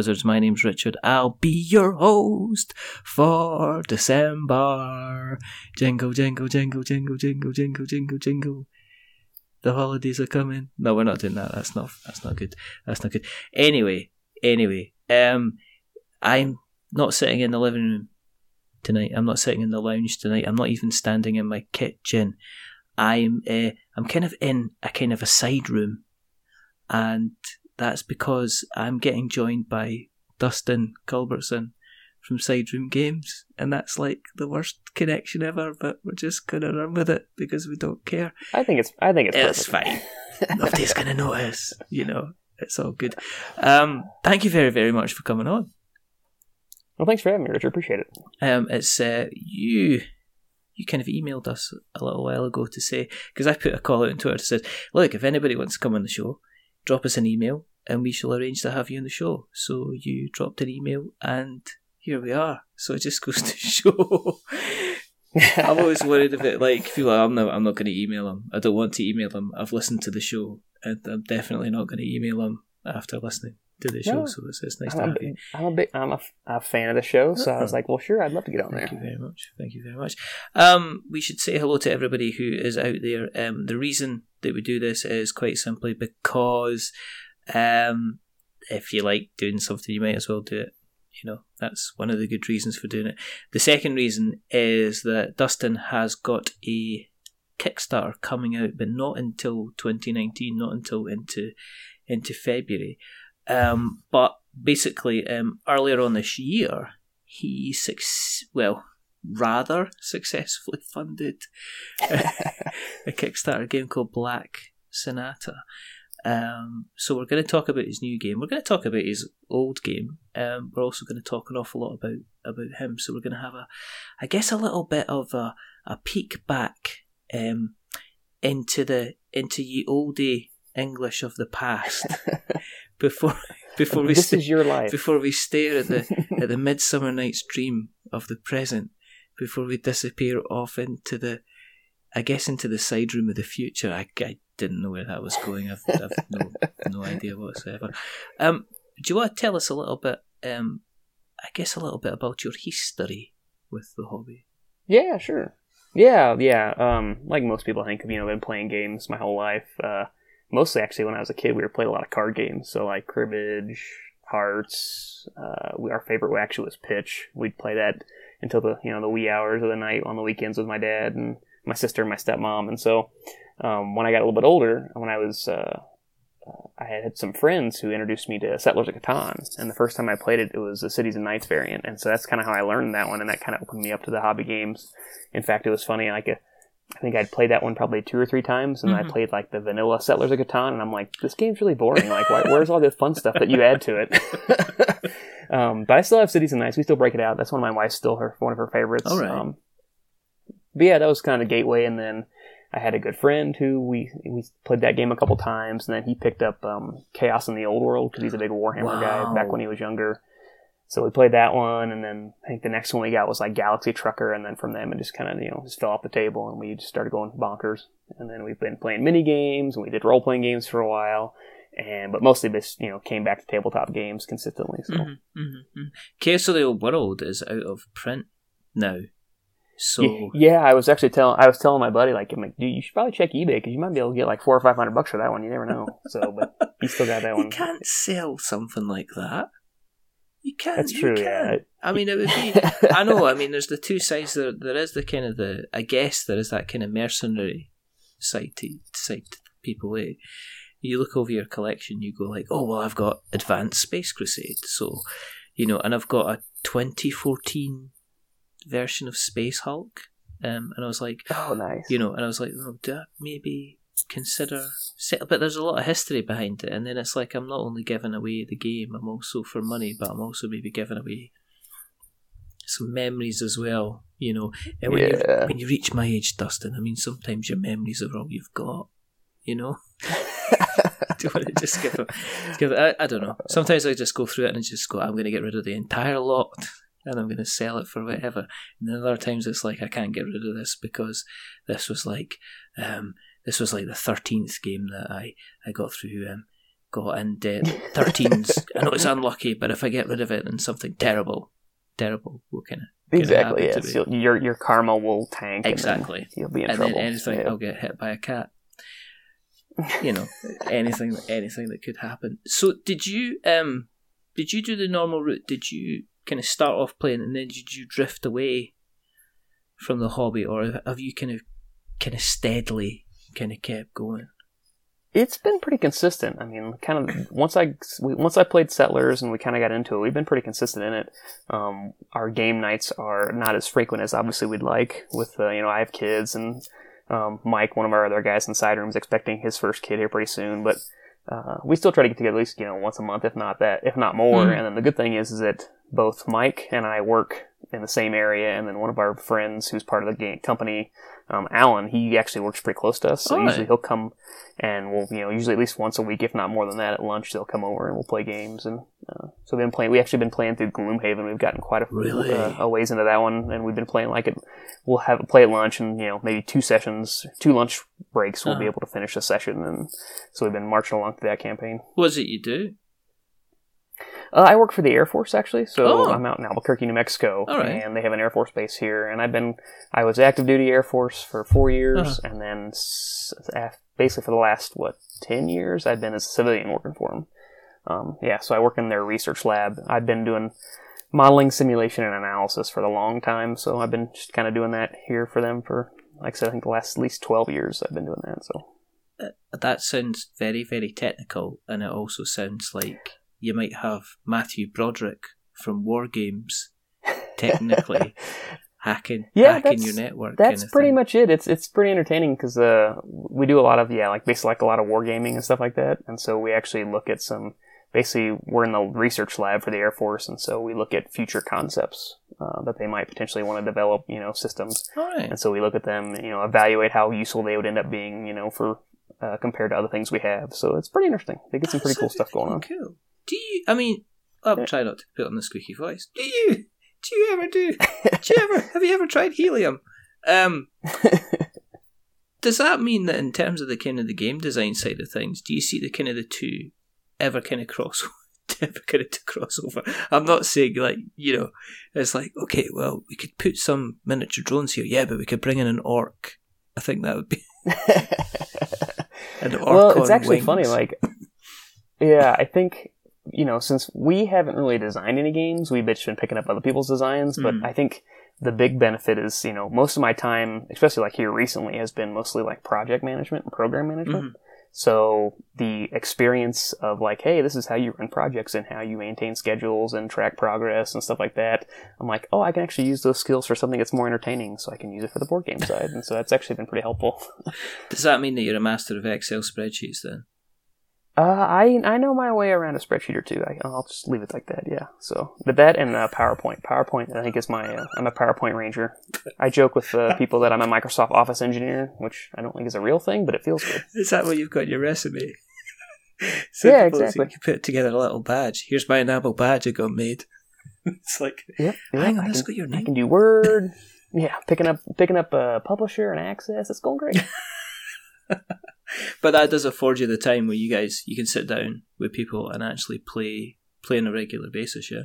Wizards. My name's Richard. I'll be your host for December. Jingle, jingle, jingle, jingle, jingle, jingle, jingle, jingle. The holidays are coming. No, we're not doing that. That's not. That's not good. That's not good. Anyway, anyway, um, I'm not sitting in the living room tonight. I'm not sitting in the lounge tonight. I'm not even standing in my kitchen. I'm uh, I'm kind of in a kind of a side room, and that's because I'm getting joined by Dustin Culbertson from Side Room Games, and that's like the worst connection ever. But we're just gonna run with it because we don't care. I think it's. I think it's. It's fine. Nobody's gonna notice. You know, it's all good. Um, thank you very very much for coming on. Well, thanks for having me, Richard. Appreciate it. Um, it's uh, you. You kind of emailed us a little while ago to say because I put a call out on Twitter that says, "Look, if anybody wants to come on the show, drop us an email and we shall arrange to have you on the show." So you dropped an email, and here we are. So it just goes to show. I'm always worried about like people. I'm not. I'm not going to email them. I don't want to email them. I've listened to the show, and I'm definitely not going to email them after listening to the show. No. So it's, it's nice to I'm a, have you. I'm a big. I'm a, a fan of the show, so I was Oh. like, well, sure, I'd love to get on there. Thank you very much. Thank you very much. Um, we should say hello to everybody who is out there. Um, the reason that we do this is quite simply because, um, if you like doing something, you might as well do it. You know, that's one of the good reasons for doing it. The second reason is that Dustin has got a Kickstarter coming out, but not until 2019, not until into into February. Um, but basically, um, earlier on this year, he suc- well rather successfully funded a Kickstarter game called Black Sonata. Um, so we're going to talk about his new game. We're going to talk about his old game. Um, we're also going to talk an awful lot about about him. So we're going to have a, I guess, a little bit of a, a peek back um, into the into ye olde English of the past before before we this sta- is your life. before we stare at the at the midsummer night's dream of the present before we disappear off into the I guess into the side room of the future. I, I didn't know where that was going. I've, I've no no idea whatsoever. Um, do you want to tell us a little bit? Um, I guess a little bit about your history with the hobby. Yeah, sure. Yeah, yeah. Um, like most people, I think you know, I've been playing games my whole life. Uh, mostly, actually, when I was a kid, we were playing a lot of card games. So like cribbage, hearts. Uh, we, our favorite actually was pitch. We'd play that until the you know the wee hours of the night on the weekends with my dad and my sister and my stepmom. And so um, when I got a little bit older, when I was uh, uh, I had some friends who introduced me to Settlers of Catan, and the first time I played it, it was the Cities and Knights variant, and so that's kind of how I learned that one, and that kind of opened me up to the hobby games. In fact, it was funny, like uh, I think I'd played that one probably two or three times, and Mhm. I played like the vanilla Settlers of Catan, and I'm like, this game's really boring. Like, why, where's all the fun stuff that you add to it? um, but I still have Cities and Knights. We still break it out. That's one of my wife's still her one of her favorites. All right. Um, but yeah, that was kind of gateway, and then I had a good friend who we we played that game a couple times, and then he picked up um, Chaos in the Old World because he's a big Warhammer guy back when he was younger. So we played that one, and then I think the next one we got was like Galaxy Trucker, and then from them it just kind of you know just fell off the table, and we just started going bonkers. And then we've been playing mini games, and we did role playing games for a while, and but mostly this you know came back to tabletop games consistently. So Mhm, mhm, mhm. Chaos of the Old World is out of print now. So Yeah, I was actually telling I was telling my buddy like, I'm like, dude, you should probably check eBay because you might be able to get like four or five hundred bucks for that one. You never know. So, but he still got that you one. You can't sell something like that. You can't. That's you true. can't. Yeah. I mean, it would be. I know. I mean, there's the two sides. There, there is the kind of the. I guess there is that kind of mercenary side to side to people. Eh? You look over your collection, you go like, oh well, I've got Advanced Space Crusade, so you know, and I've got a 2014 version of Space Hulk, um, and I was like, oh, nice. you know, and I was like, oh, do I maybe consider? But there's a lot of history behind it, and then it's like I'm not only giving away the game, I'm also for money, but I'm also maybe giving away some memories as well. You know, and when Yeah. you when you reach my age, Dustin, I mean, sometimes your memories are all you've got. You know, do you want to just give them? Give I, I don't know. Sometimes I just go through it and just go, I'm going to get rid of the entire lot. And I'm going to sell it for whatever. And then other times it's like I can't get rid of this because this was like um, this was like the thirteenth game that I, I got through um, God, and uh, 13s. I know it's unlucky, but if I get rid of it, then something terrible, terrible will kind of exactly. Yes, your your karma will tank. Exactly. You'll be in and trouble. then anything, Yeah. I'll get hit by a cat. You know, anything, anything that could happen. So, did you, um, did you do the normal route? Did you kind of start off playing, and then did you drift away from the hobby, or have you kind of, kind of steadily, kind of kept going? It's been pretty consistent. I mean, kind of once I we- once I played Settlers and we kind of got into it, we've been pretty consistent in it. Um, our game nights are not as frequent as obviously we'd like. With uh, you know, I have kids and um, Mike, one of our other guys in side room, is expecting his first kid here pretty soon. But uh, we still try to get together at least you know once a month, if not that, if not more. Mm. And then the good thing is, is that both Mike and I work in the same area, and then one of our friends who's part of the company, um, Alan, he actually works pretty close to us. So Oh, usually right. he'll come and we'll you know usually at least once a week, if not more than that, at lunch they'll come over and we'll play games. And uh, so we've been playing. We actually been playing through Gloomhaven. We've gotten quite a, Really? uh, a ways into that one, and we've been playing like it. We'll have a play at lunch, and you know maybe two sessions, two lunch breaks, we'll be Uh-huh. able to finish a session. And so we've been marching along through that campaign. What is it you do? Uh, I work for the Air Force actually, so Oh. I'm out in Albuquerque, New Mexico, right. and they have an Air Force base here. And I've been, I was active duty Air Force for four years, Uh-huh. and then s- basically for the last what ten years, I've been as a civilian working for them. Um, yeah, so I work in their research lab. I've been doing modeling, simulation, and analysis for the long time, so I've been just kind of doing that here for them for, like I said, I think the last at least twelve years I've been doing that. So That sounds very, very technical, and it also sounds like you might have Matthew Broderick from War Games technically hacking, Yeah, hacking your network. That's pretty thing. much it. It's it's pretty entertaining because uh, we do a lot of yeah, like basically like a lot of wargaming and stuff like that. And so we actually look at some. Basically, we're in the research lab for the Air Force, and so we look at future concepts uh, that they might potentially want to develop. You know, systems, All right. and so we look at them. You know, evaluate how useful they would end up being. You know, for uh, compared to other things we have. So it's pretty interesting. They get some pretty cool stuff going on. Cool. Do you? I mean, I'm Yeah. trying not to put on the squeaky voice. Do you? Do you ever do? do you ever? Have you ever tried helium? Um, does that mean that in terms of the kind of the game design side of things, do you see the kind of the two ever kind of cross? ever kind of to cross over? I'm not saying like you know, it's like okay, well, we could put some miniature drones here, yeah, but we could bring in an orc. I think that would be an orc. well, it's actually wings. funny. Like, yeah, I think you know, since we haven't really designed any games, we've just been picking up other people's designs. But Hmm. I think the big benefit is, you know, most of my time, especially like here recently, has been mostly like project management and program management. Mhm. So the experience of like, hey, this is how you run projects and how you maintain schedules and track progress and stuff like that. I'm like, oh, I can actually use those skills for something that's more entertaining, so I can use it for the board game side, and so that's actually been pretty helpful. Does that mean that you're a master of Excel spreadsheets then? Uh, I I know my way around a spreadsheet or two. I, I'll just leave it like that. Yeah. So, but that and uh, PowerPoint. PowerPoint, I think, is my. Uh, I'm a PowerPoint ranger. I joke with uh, people that I'm a Microsoft Office engineer, which I don't think is a real thing, but it feels good. Is that what you've got your resume? so Yeah, exactly. You can put together a little badge. Here's my enamel badge I got made. it's like, Yep. yep, hang on, I can, got your I name. can do Word. yeah, picking up picking up a publisher and access. It's going great. But that does afford you the time where you guys you can sit down with people and actually play play on a regular basis. Yeah.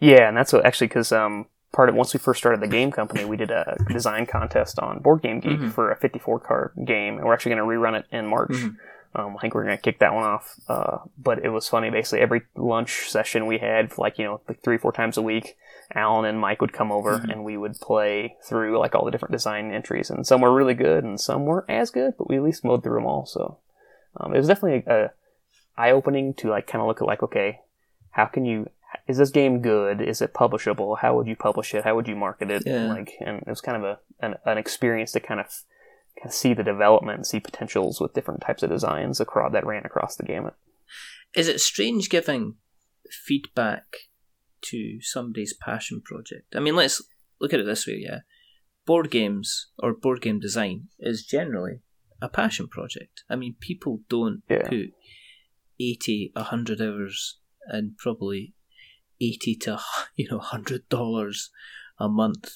Yeah, and that's what actually because um, part of once we first started the game company, we did a design contest on Board Game Geek Mhm. for a 54 card game, and we're actually going to rerun it in March. Mhm. Um, I think we're going to kick that one off. Uh, but it was funny. Basically, every lunch session we had, like you know, like three four times a week, Alan and Mike would come over Mhm. and we would play through like all the different design entries, and some were really good and some weren't as good, but we at least mowed through them all. So um, it was definitely a, a eye opening to like kind of look at like okay, how can you is this game good? Is it publishable? How would you publish it? How would you market it? Yeah. Like, and it was kind of a an, an experience to kind of kind of see the development, see potentials with different types of designs across that ran across the gamut. Is it strange giving feedback to somebody's passion project? I mean, let's look at it this way. Yeah, board games or board game design is generally a passion project. I mean, people don't Yeah. put 80, 100 hours and probably 80 to, you know, $100 a month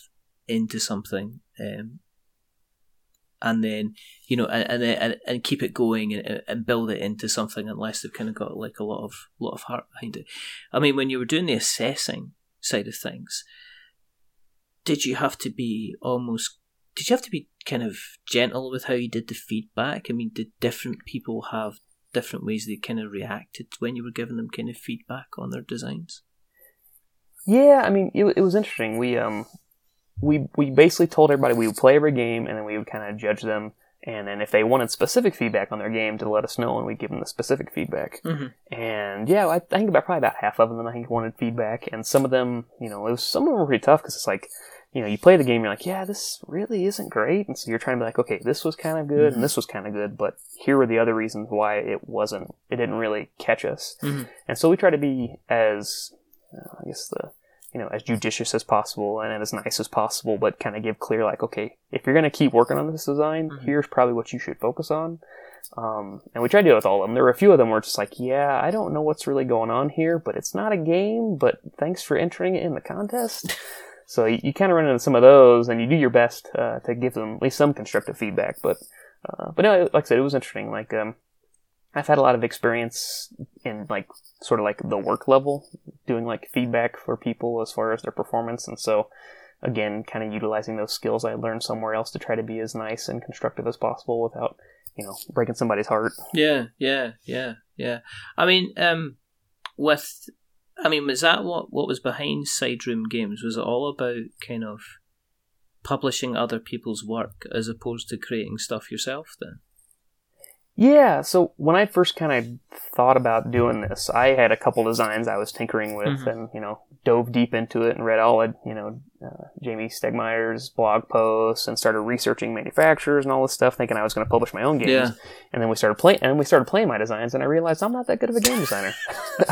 into something um, and then you know, and and and, keep it going and, and build it into something unless they've kind of got like a lot of lot of heart behind it. I mean, when you were doing the assessing side of things, did you have to be almost? Did you have to be kind of gentle with how you did the feedback? I mean, did different people have different ways they kind of reacted when you were giving them kind of feedback on their designs? Yeah, I mean, it, it was interesting. We um, we we basically told everybody we would play every game, and then we would kind of judge them. And then if they wanted specific feedback on their game, to let us know, and we'd give them the specific feedback. Mm-hmm. And yeah, I, think about probably about half of them. I think wanted feedback, and some of them, you know, it was some of them were pretty tough because it's like, you know, you play the game, you're like, yeah, this really isn't great, and so you're trying to be like, okay, this was kind of good, Mhm. and this was kind of good, but here were the other reasons why it wasn't, it didn't really catch us. Mhm. And so we try to be as, uh, I guess the, you know, as judicious as possible and as nice as possible, but kind of give clear, like, okay, if you're going to keep working on this design, Mhm. here's probably what you should focus on. Um, and we tried to do it with all of them. There were a few of them where it's just like, yeah, I don't know what's really going on here, but it's not a game, but thanks for entering it in the contest. so you, you kind of run into some of those and you do your best, uh, to give them at least some constructive feedback. But, uh, but no, like I said, it was interesting. Like, um, I've had a lot of experience in like sort of like the work level, doing like feedback for people as far as their performance, and so again, kind of utilizing those skills I learned somewhere else to try to be as nice and constructive as possible without, you know, breaking somebody's heart. Yeah, yeah, yeah, yeah. I mean, um, with, I mean, was that what what was behind Side Room Games? Was it all about kind of publishing other people's work as opposed to creating stuff yourself? Then. Yeah, so when I first kind of thought about doing this, I had a couple designs I was tinkering with, Mhm. and you know, dove deep into it and read all of you know uh, Jamie Stegmaier's blog posts and started researching manufacturers and all this stuff, thinking I was going to publish my own games. Yeah. And then we started playing, and we started playing my designs, and I realized I'm not that good of a game designer.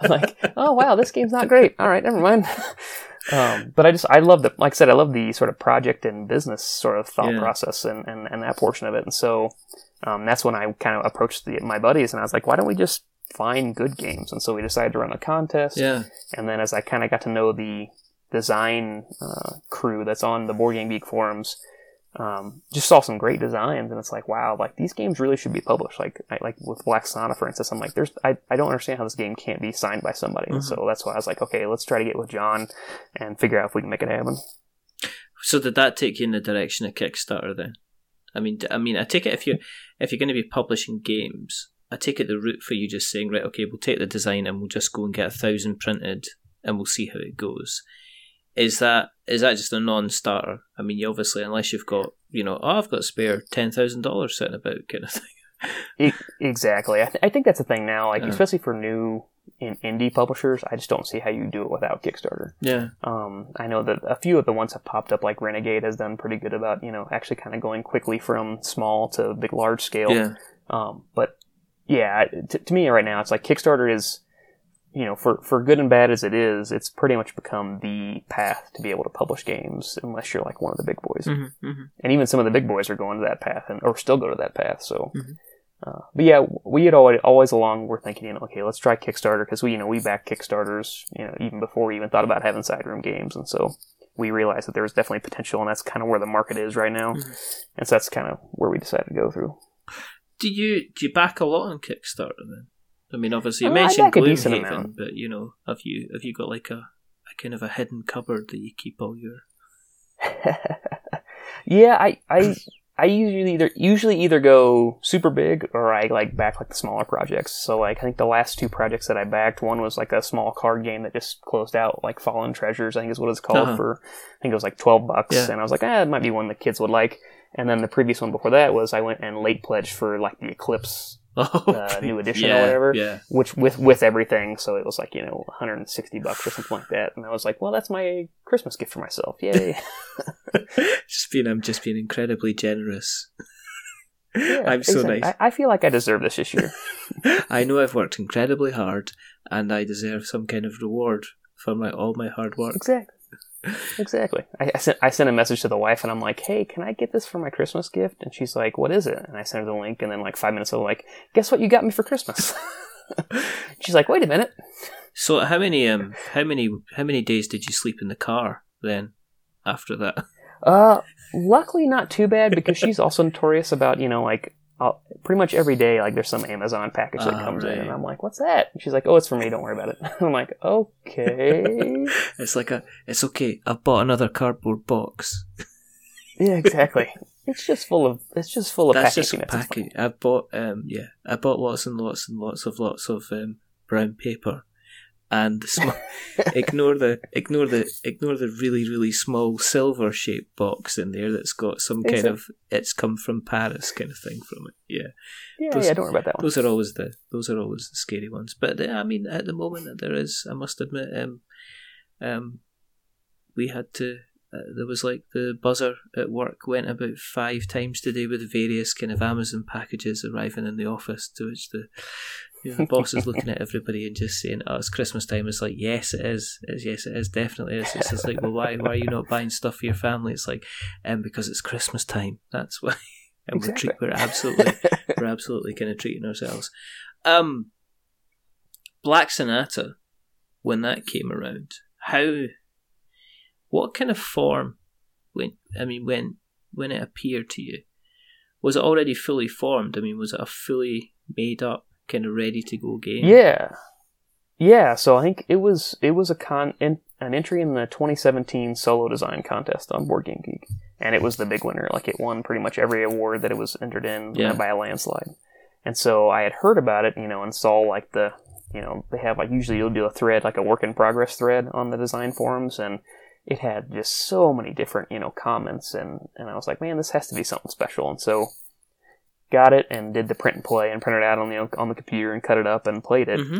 I'm like, oh wow, this game's not great. All right, never mind. Um, but I just I love the like I said I love the sort of project and business sort of thought Yeah. process and, and, and that portion of it. And so um, that's when I kind of approached the, my buddies and I was like, why don't we just find good games? And so we decided to run a contest. Yeah. And then as I kind of got to know the design uh, crew that's on the Board Game Geek forums, um, just saw some great designs, and it's like, wow, like these games really should be published. Like, I, like with Black Sonata, for instance, I'm like, there's, I, I don't understand how this game can't be signed by somebody. Mhm. so that's why I was like, okay, let's try to get with John and figure out if we can make it happen. So did that take you in the direction of Kickstarter then? I mean, I mean, I take it if you if you're going to be publishing games, I take it the route for you just saying, right, okay, we'll take the design and we'll just go and get a thousand printed and we'll see how it goes. Is that is that just a non-starter? I mean, you obviously, unless you've got, you know, oh, I've got spare ten thousand dollars sitting about, kind of thing. Exactly. I, th- I think that's the thing now, like especially for new in indie publishers. I just don't see how you do it without Kickstarter. Yeah, Um, I know that a few of the ones have popped up, like Renegade has done pretty good about you know actually kind of going quickly from small to big, large scale. yeah, Um, but yeah, t- to me right now, it's like Kickstarter is, you know, for, for good and bad as it is, it's pretty much become the path to be able to publish games unless you're like one of the big boys. hmm hmm And even some of the big boys are going to that path and, or still go to that path. So, Mhm. Uh, but yeah, we had always, always along, we're thinking, you know, okay, let's try Kickstarter because we, you know, we back Kickstarters, you know, even before we even thought about having side room games. And so we realized that there was definitely potential and that's kind of where the market is right now. Mhm. And so that's kind of where we decided to go through. Do you do you back a lot on Kickstarter then? I mean, obviously you Uh, I mentioned back a Gloomhaven, but you know, have you have you got like a, a kind of a hidden cupboard that you keep all your? yeah, I, I, I usually either usually either go super big or I like back like the smaller projects. So like I think the last two projects that I backed, one was like a small card game that just closed out, like Fallen Treasures, I think is what it's called Uh-huh. for. I think it was like twelve bucks, Yeah. and I was like, ah, it might be one the kids would like. And then the previous one before that was I went and late pledged for like the Eclipse, Oh, Uh, new edition or whatever. Yeah, which with with everything, so it was like you know 160 bucks or something like that. And I was like, well, that's my Christmas gift for myself, yay! just being I'm just being incredibly generous. Yeah, I'm so exactly. nice. I, I feel like I deserve this this year. I know I've worked incredibly hard, and I deserve some kind of reward for my all my hard work. Exactly. Exactly. I, I sent I sent a message to the wife and I'm like, hey, can I get this for my Christmas gift? And she's like, what is it? And I sent her the link and then like five minutes later, like, guess what you got me for Christmas? she's like, wait a minute. So how many um how many how many days did you sleep in the car then after that? Uh, luckily not too bad because she's also notorious about you know like uh, pretty much every day like there's some Amazon package that Ah, comes right. in and I'm like, what's that? And she's like, oh, it's for me. Don't worry about it. I'm like, okay. It's like a. It's okay. I've bought another cardboard box. yeah, exactly. It's just full of it's just full of That's packaging. just packing. I bought. Um. Yeah. I bought lots and lots and lots of lots of um, brown paper, and the small. ignore the ignore the ignore the really really small silver shaped box in there that's got some kind of it's come from Paris kind of thing from it. Yeah. yeah, those- yeah. Don't worry about that one. Those are always the those are always the scary ones. But uh, I mean, at the moment, there is. I must admit, um, um, we had to. Uh, there was like the buzzer at work went about five times today with various kind of Amazon packages arriving in the office. To which the know, the boss is looking at everybody and just saying, "Oh, it's Christmas time." It's like, yes, it is. It's, yes, it is. Definitely is. It's just like, well, why? Why are you not buying stuff for your family? It's like, um, because it's Christmas time. That's why. And we're, treat, we're absolutely we're absolutely kind of treating ourselves. Um, Black Sonata, when that came around, how, what kind of form, when I mean when when it appeared to you, was it already fully formed? I mean, was it a fully made up, kind of ready to go game? Yeah, yeah. So I think it was it was a con in, an entry in the 2017 solo design contest on Board Game Geek, and it was the big winner. Like it won pretty much every award that it was entered in Yeah. by a landslide. And so I had heard about it, you know, and saw like the you know they have like usually you'll do a thread like a work in progress thread on the design forums and. It had just so many different, you know, comments, and, and I was like, man, this has to be something special. And so, got it and did the print and play and printed it out on the on the computer and cut it up and played it hmm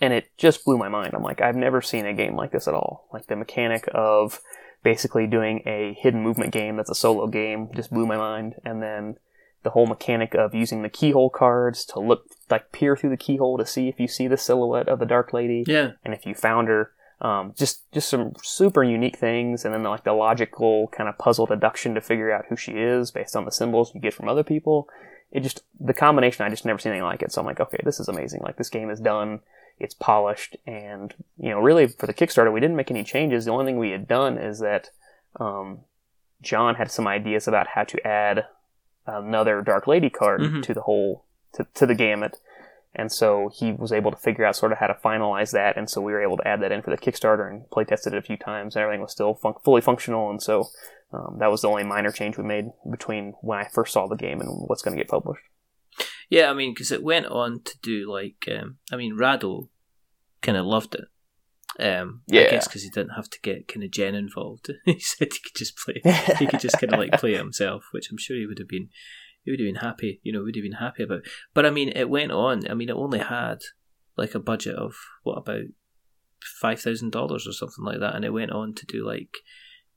and it just blew my mind. I'm like, I've never seen a game like this at all. Like the mechanic of basically doing a hidden movement game that's a solo game just blew my mind. And then the whole mechanic of using the keyhole cards to look like peer through the keyhole to see if you see the silhouette of the dark lady Yeah. and if you found her. Um, just just some super unique things, and then like the logical kind of puzzle deduction to figure out who she is based on the symbols you get from other people. It just the combination I just never seen anything like it. So I'm like, okay, this is amazing. Like this game is done, it's polished, and you know, really for the Kickstarter, we didn't make any changes. The only thing we had done is that um, John had some ideas about how to add another Dark Lady card Mhm. to the whole to, to the gamut. And so he was able to figure out sort of how to finalize that, and so we were able to add that in for the Kickstarter and play tested it a few times. And everything was still fun- fully functional, and so um, that was the only minor change we made between when I first saw the game and what's going to get published. Yeah, I mean, because it went on to do like, um, I mean, Rahdo kind of loved it. Um, I Yeah. guess because he didn't have to get kind of Jen involved. he said he could just play. he could just kind of like play it himself, which I'm sure he would have been. He would have been happy, you know, would have been happy about. But I mean, it went on. I mean, it only had like a budget of what about five thousand dollars or something like that, and it went on to do like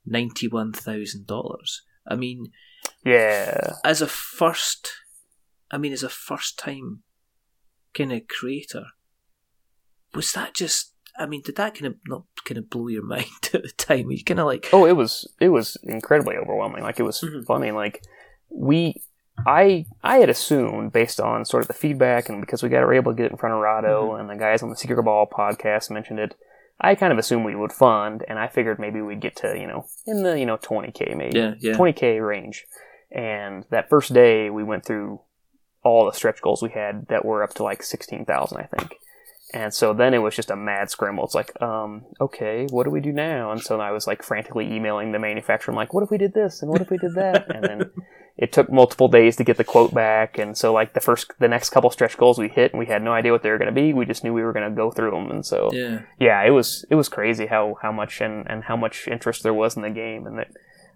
ninety one thousand dollars. I mean, yeah, as a first, I mean, as a first time kind of creator, was that just? I mean, did that kind of not kind of blow your mind at the time? You kind of like, Oh, it was it was incredibly overwhelming. Like it was Mhm. funny. Like we, I I had assumed based on sort of the feedback and because we got were able to get it in front of Rahdo Mm-hmm. and the guys on the Secret Cabal podcast mentioned it. I kind of assumed we would fund, and I figured maybe we'd get to you know in the you know twenty k maybe yeah, yeah, twenty k range. And that first day, we went through all the stretch goals we had that were up to like sixteen thousand, I think. And so then it was just a mad scramble. It's like, um, okay, what do we do now? And so I was like frantically emailing the manufacturer. I'm like, what if we did this and what if we did that? And then it took multiple days to get the quote back. And so like the first, the next couple stretch goals we hit, and we had no idea what they were going to be. We just knew we were going to go through them. And so yeah. yeah, it was it was crazy how how much and and how much interest there was in the game, and that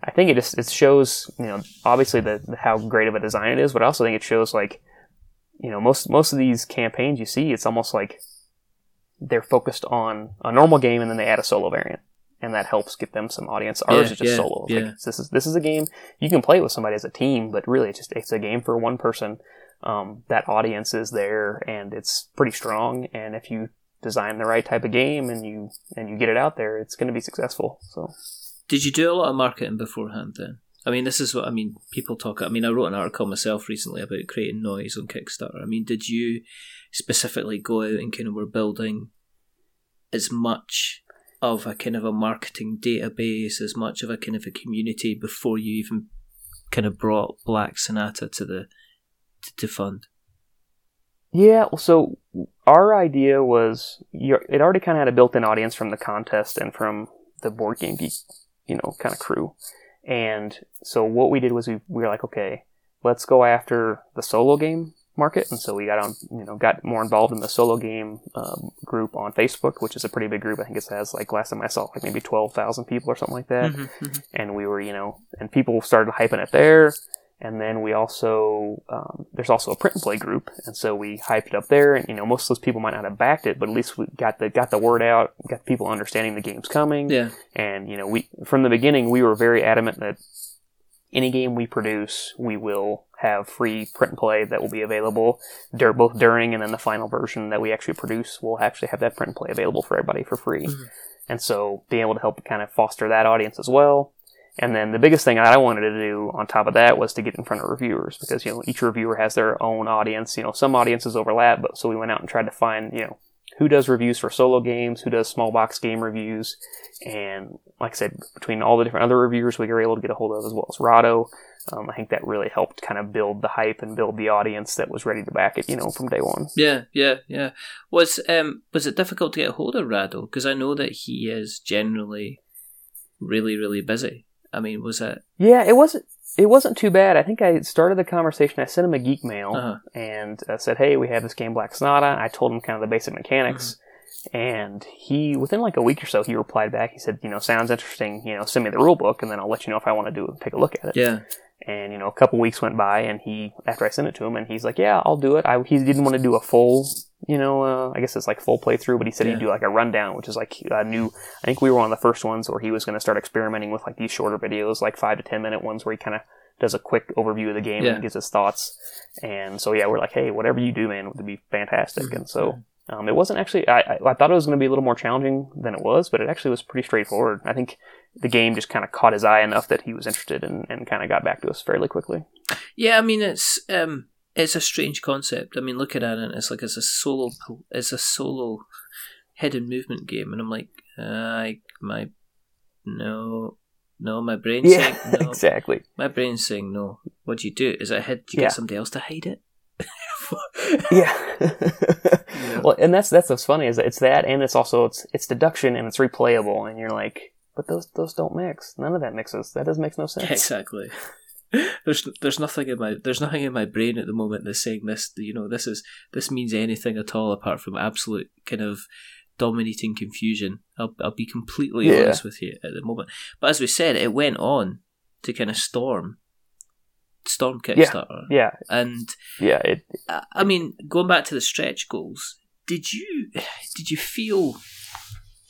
I think it just it shows you know obviously the, the how great of a design it is, but I also think it shows like you know most most of these campaigns you see, it's almost like they're focused on a normal game and then they add a solo variant. And that helps get them some audience. Ours Yeah, is just yeah, solo. It's like, this is this is a game you can play with somebody as a team, but really it's just it's a game for one person. Um, that audience is there, and it's pretty strong. And if you design the right type of game and you and you get it out there, it's going to be successful. So Did you do a lot of marketing beforehand then? I mean, this is what I mean. People talk. I mean, I wrote an article myself recently about creating noise on Kickstarter. I mean, did you specifically go out and kind of were building as much of a kind of a marketing database, as much of a kind of a community before you even kind of brought Black Sonata to the to, to fund. Yeah, so our idea was it already kind of had a built-in audience from the contest and from the board game geek, you know, kind of crew. And so what we did was we, we were like, okay, let's go after the solo game market. And so we got on, you know, got more involved in the solo game um, group on Facebook, which is a pretty big group. I think it has like last time I saw like maybe 12,000 people or something like that. Mm-hmm, mm-hmm. And we were, you know, and people started hyping it there. And then we also, um, there's also a print and play group. And so we hyped it up there. And, you know, most of those people might not have backed it, but at least we got the, got the word out, got people understanding the game's coming. Yeah. And, you know, we, from the beginning, we were very adamant that any game we produce, we will have free print and play that will be available dur- both during and then the final version that we actually produce will actually have that print and play available for everybody for free. Mm-hmm. And so being able to help kind of foster that audience as well. And then the biggest thing I wanted to do on top of that was to get in front of reviewers because, you know, each reviewer has their own audience. You know, some audiences overlap, but so we went out and tried to find, you know, who does reviews for solo games, who does small box game reviews, and like I said, between all the different other reviewers we were able to get a hold of, as well as Rahdo, um, I think that really helped kind of build the hype and build the audience that was ready to back it, you know, from day one. Yeah, yeah, yeah. Was um was it difficult to get a hold of Rahdo? Because I know that he is generally really, really busy. I mean, was it? Yeah, it wasn't. It wasn't too bad. I think I started the conversation. I sent him a geek mail uh-huh. and uh, said, "Hey, we have this game Black Sonata." I told him kind of the basic mechanics, mm-hmm. and he within like a week or so he replied back. He said, "You know, sounds interesting. You know, send me the rule book, and then I'll let you know if I want to do take a look at it." Yeah. And you know, a couple weeks went by, and he after I sent it to him, and he's like, "Yeah, I'll do it." I, he didn't want to do a full, you know, uh, I guess it's like full playthrough, but he said yeah. he'd do like a rundown, which is like a new. I think we were one of the first ones where he was going to start experimenting with like these shorter videos, like five to ten minute ones, where he kind of does a quick overview of the game yeah. and gives his thoughts. And so yeah, we're like, hey, whatever you do, man, would be fantastic. Mm-hmm. And so um, it wasn't actually. I, I, I thought it was going to be a little more challenging than it was, but it actually was pretty straightforward. I think the game just kind of caught his eye enough that he was interested and, and kind of got back to us fairly quickly. Yeah, I mean it's um it's a strange concept. I mean, looking at it, and it's like it's a solo it's a solo hidden movement game, and I'm like, uh, I my no no, my brain's yeah, saying no. exactly. My brain's saying no. What do you do? Is it hid? Do you yeah. get somebody else to hide it? yeah. yeah. Well, and that's that's what's funny is that it's that, and it's also it's it's deduction and it's replayable, and you're like, but those those don't mix. None of that mixes. That doesn't make no sense. Exactly. There's there's nothing in my there's nothing in my brain at the moment that's saying this. You know, this is this means anything at all apart from absolute kind of dominating confusion. I'll, I'll be completely yeah. honest with you at the moment. But as we said, it went on to kind of storm Storm Kickstarter. Yeah, yeah. and yeah, it, I mean, going back to the stretch goals, did you did you feel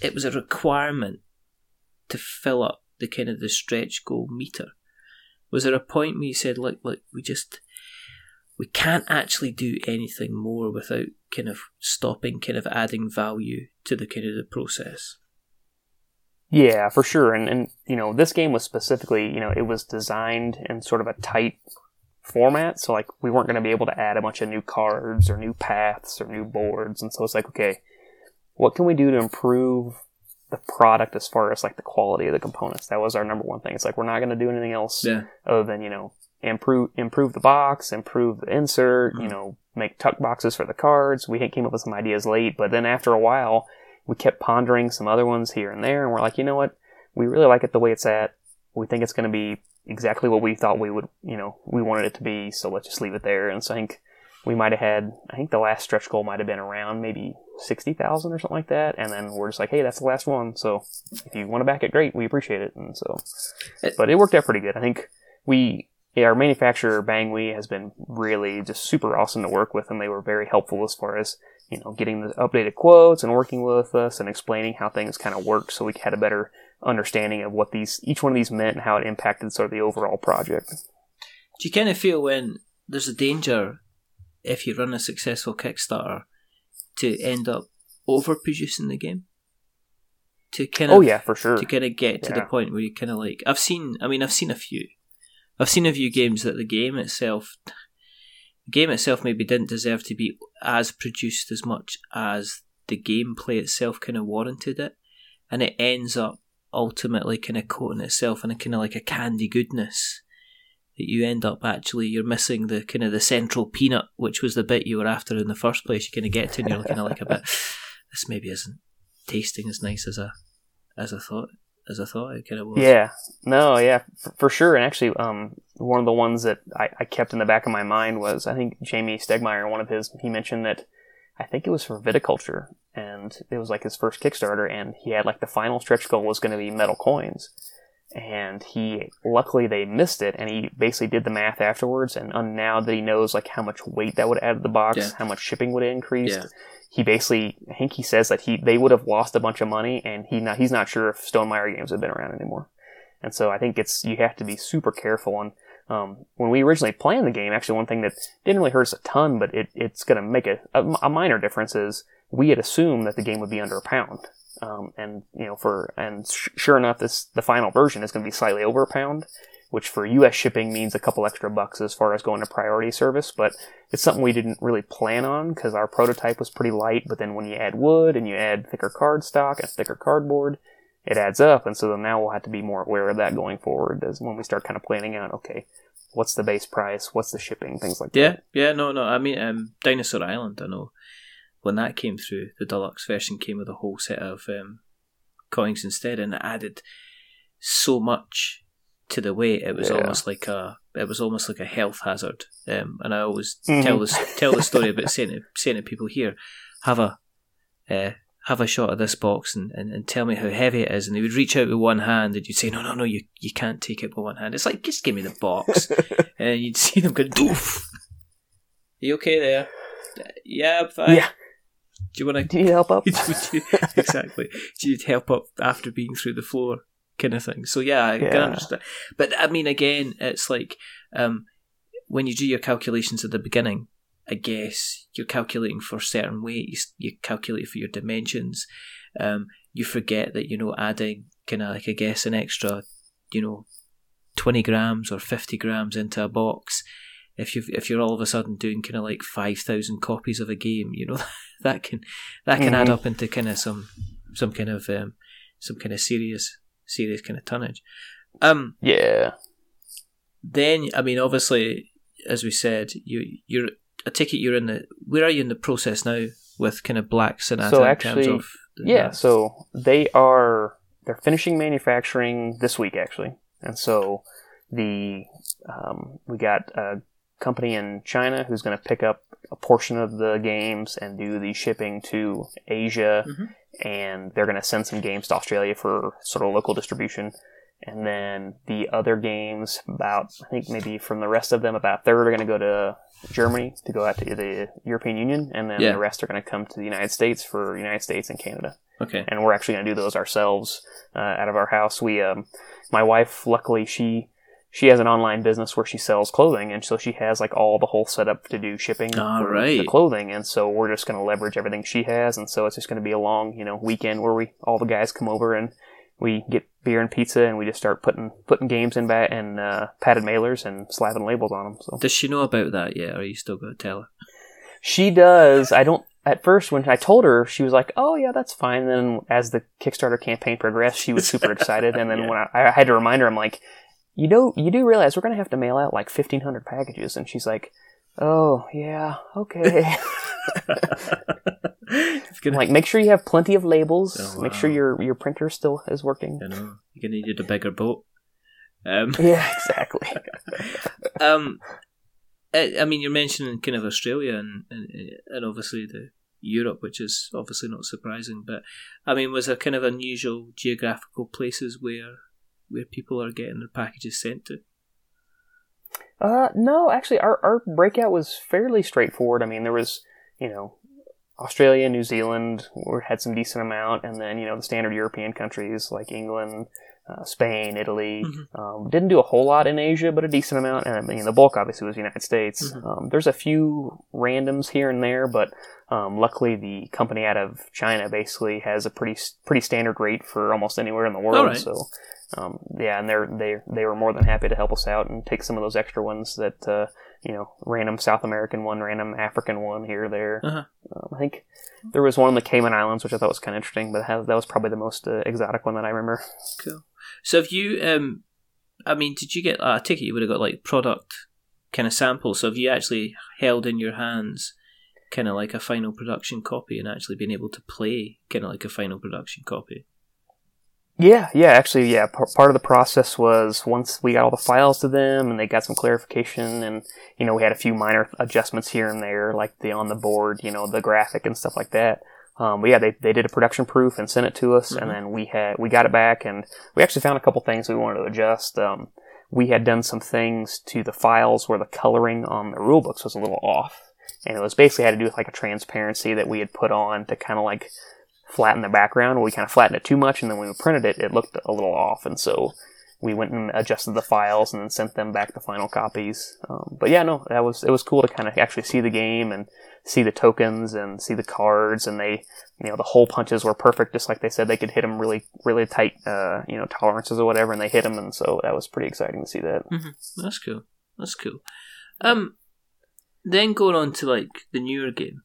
it was a requirement to fill up the kind of the stretch goal meter? Was there a point where you said, "Look, look, we just we can't actually do anything more without kind of stopping, kind of adding value to the kind of the process?" Yeah, for sure. And and you know, this game was specifically, you know, it was designed in sort of a tight format, so like we weren't going to be able to add a bunch of new cards or new paths or new boards, and so it's like, okay, what can we do to improve the product as far as like the quality of the components? That was our number one thing. It's like we're not going to do anything else yeah. other than you know improve improve the box, improve the insert, mm-hmm. you know, make tuck boxes for the cards. We came up with some ideas late, but then after a while we kept pondering some other ones here and there, and we're like, you know what? We really like it the way it's at. We think it's going to be exactly what we thought we would, you know, we wanted it to be. So let's just leave it there. And so I think we might have had, I think the last stretch goal might have been around maybe 60,000 or something like that. And then we're just like, hey, that's the last one. So if you want to back it, great. We appreciate it. And so, but it worked out pretty good. I think we, our manufacturer Bangui has been really just super awesome to work with, and they were very helpful as far as you know, getting the updated quotes and working with us and explaining how things kind of worked, so we had a better understanding of what these each one of these meant and how it impacted sort of the overall project. Do you kind of feel when there's a danger if you run a successful Kickstarter to end up overproducing the game? To kind of Oh yeah, for sure. To kind of get to yeah. the point where you kind of like I've seen I mean I've seen a few. I've seen a few games that the game itself the game itself maybe didn't deserve to be as produced as much as the gameplay itself kind of warranted it. and it ends up ultimately kind of coating itself in a kind of like a candy goodness that you end up actually you're missing the kind of the central peanut, which was the bit you were after in the first place. You kind of get to, and you're kind of like a bit. This maybe isn't tasting as nice as I as I thought as I thought it kind of was. Yeah, no, yeah, for, for sure. And actually, um, one of the ones that I, I kept in the back of my mind was I think Jamie Stegmaier, one of his, he mentioned that I think it was for viticulture, and it was like his first Kickstarter, and he had like the final stretch goal was going to be metal coins, and he luckily they missed it, and he basically did the math afterwards, and now that he knows like how much weight that would add to the box, Yeah. how much shipping would increase. Yeah. He basically, I think he says that he they would have lost a bunch of money, and he not he's not sure if Stonemaier games have been around anymore. And so I think it's you have to be super careful. And um, when we originally planned the game, actually one thing that didn't really hurt us a ton, but it, it's going to make a, a, a minor difference is we had assumed that the game would be under a pound. Um, and you know, for and sh- sure enough, this the final version is going to be slightly over a pound, which for U.S. shipping means a couple extra bucks as far as going to priority service. But it's something we didn't really plan on because our prototype was pretty light. But then when you add wood and you add thicker card stock and thicker cardboard, it adds up. And so then now we'll have to be more aware of that going forward as when we start kind of planning out, okay, what's the base price, what's the shipping, things like Yeah, that. Yeah, yeah, no, no. I mean, um, Dinosaur Island. I know when that came through, the deluxe version came with a whole set of um, coins instead, and it added so much to the weight. It was Yeah. almost like a, it was almost like a health hazard. Um, and I always Mhm. tell this tell the story about saying to, saying to people here, have a, uh, have a shot of this box and, and, and tell me how heavy it is. And they would reach out with one hand, and you'd say, no, no, no, you you can't take it with one hand. It's like just give me the box and you'd see them go doof. Are You okay there? Yeah, I'm fine. Yeah. Do you want to? Do you need help up? exactly. Do you need help up after being through the floor, kind of thing? So yeah, I can understand. But I mean, again, it's like um, when you do your calculations at the beginning. I guess you're calculating for certain weight. You, you calculate for your dimensions. Um, you forget that you know adding kind of like I guess an extra, you know, twenty grams or fifty grams into a box. If you if you're all of a sudden doing kind of like five thousand copies of a game, you know that can that can add Mhm. up into kind of some some kind of um, some kind of serious serious kind of tonnage. Um, yeah. then I mean, obviously, as we said, you you're I take it you're in the where are you in the process now with kind of Black Sonata So in terms actually, of Yeah, so they are they're finishing manufacturing this week actually, and so the um, we got a company in China who's going to pick up a portion of the games and do the shipping to Asia, Mhm. and they're going to send some games to Australia for sort of local distribution. And then the other games, about I think maybe from the rest of them, about a third are going to go to Germany to go out to the European Union, and then Yeah. the rest are going to come to the United States for United States and Canada. okay And we're actually going to do those ourselves uh, out of our house. We, um, my wife, luckily she she has an online business where she sells clothing, and so she has like all the whole setup to do shipping All for right. the clothing. And so we're just going to leverage everything she has, and so it's just going to be a long, you know, weekend where we all the guys come over and we get beer and pizza, and we just start putting putting games in bat and uh, padded mailers and slapping labels on them. So does she know about that yet? Or are you still going to tell her? She does. I don't. At first, when I told her, she was like, "Oh yeah, that's fine." And then, as the Kickstarter campaign progressed, she was super excited. And then Yeah. when I, I had to remind her, I'm like, "You know, you do realize we're gonna have to mail out like 1,500 packages." And she's like, "Oh yeah, okay." Gonna, like, make sure you have plenty of labels. Oh, Make sure your your printer still is working. I know you're going to need a bigger boat. Um, Yeah, exactly. um, I, I mean, you're mentioning kind of Australia and, and and obviously the Europe, which is obviously not surprising. But I mean, was there kind of unusual geographical places where where people are getting their packages sent to? Uh, no, actually, our, our breakout was fairly straightforward. I mean, there was, you know, Australia, New Zealand, we had some decent amount, and then, you know, the standard European countries like England, uh, Spain, Italy. Mhm. Um, didn't do a whole lot in Asia, but a decent amount. And I mean, the bulk obviously was the United States. Mhm. Um, there's a few randoms here and there, but um, luckily the company out of China basically has a pretty pretty standard rate for almost anywhere in the world. Alright. So um, yeah, and they're they they were more than happy to help us out and take some of those extra ones that uh, you know random South American one, random African one here there. Uh-huh. Um, I think there was one on the Cayman Islands which I thought was kind of interesting, but that was probably the most uh, exotic one that I remember. Cool. So if you? Um, I mean, did you get? Uh, I take you would have got like product kind of samples. So have you actually held in your hands? Kind of like a final production copy, and actually been able to play kind of like a final production copy. Yeah, yeah, actually, yeah. P- part of the process was once we got all the files to them and they got some clarification, and you know we had a few minor adjustments here and there, like the on the board, you know, the graphic and stuff like that. Um, but yeah, they, they did a production proof and sent it to us, mm-hmm. and then we had we got it back, and we actually found a couple things we wanted to adjust. Um, we had done some things to the files where the coloring on the rulebooks was a little off, and it was basically had to do with like a transparency that we had put on to kind of like flatten the background. We kind of flattened it too much, and then when we printed it, it looked a little off, and so we went and adjusted the files and then sent them back the final copies. Um, but yeah, no, that was it was cool to kind of actually see the game and see the tokens and see the cards, and they, you know, the hole punches were perfect, just like they said they could hit them really, really tight, uh, you know, tolerances or whatever, and they hit them, and so that was pretty exciting to see that. Mm-hmm. That's cool. That's cool. Um, then going on to like the newer game.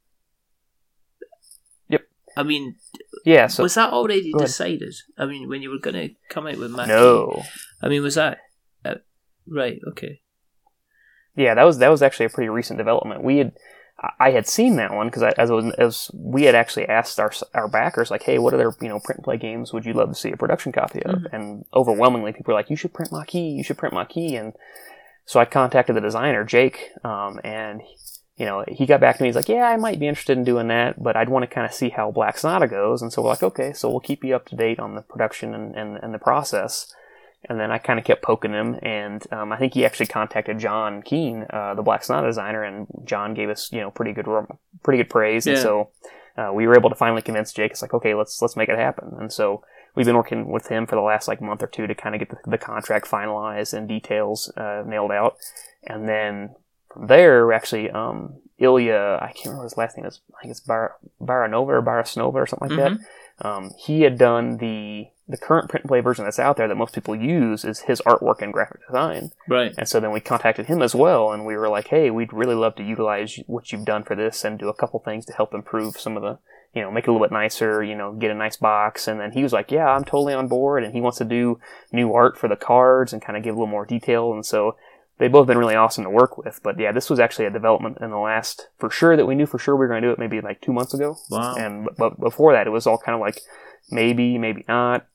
I mean, yeah. So was that already decided? I mean, when you were going to come out with Maquis? No. I mean, was that uh, right? Okay. Yeah, that was that was actually a pretty recent development. We had I had seen that one because as, was, as we had actually asked our our backers like, hey, what other you know print and play games would you love to see a production copy of? Mm-hmm. And overwhelmingly, people were like, you should print Maquis, you should print Maquis, and so I contacted the designer Jake, um, and you know, he got back to me. He's like, "Yeah, I might be interested in doing that, but I'd want to kind of see how Black Sonata goes." And so we're like, "Okay, so we'll keep you up to date on the production and, and, and the process." And then I kind of kept poking him, and um, I think he actually contacted John Kean, uh, the Black Sonata designer, and John gave us, you know, pretty good, pretty good praise. Yeah. And so uh, we were able to finally convince Jake. It's like, okay, let's let's make it happen. And so we've been working with him for the last like month or two to kind of get the, the contract finalized and details uh, nailed out. And then there, actually, um, Ilya, I can't remember his last name is. I think it's Bar- Baranova or Barasnova or something like mm-hmm. that. Um, he had done the the current print and play version that's out there that most people use is his artwork and graphic design. Right. And so then we contacted him as well, and we were like, "Hey, we'd really love to utilize what you've done for this and do a couple things to help improve some of the, you know, make it a little bit nicer. You know, get a nice box." And then he was like, "Yeah, I'm totally on board," and he wants to do new art for the cards and kind of give a little more detail. And so they've both been really awesome to work with. But yeah, this was actually a development in the last, for sure, that we knew for sure we were going to do it maybe like two months ago. Wow. And but before that, it was all kind of like maybe, maybe not.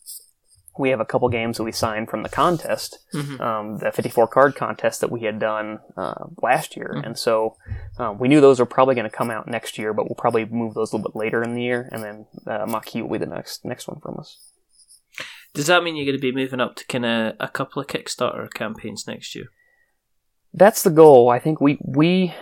We have a couple games that we signed from the contest, mm-hmm. um, the 54 card contest that we had done uh, last year, mm-hmm. and so um, we knew those are probably going to come out next year, but we'll probably move those a little bit later in the year, and then uh, Maquis will be the next next one from us. Does that mean you're going to be moving up to kind of a couple of Kickstarter campaigns next year? That's the goal. I think we we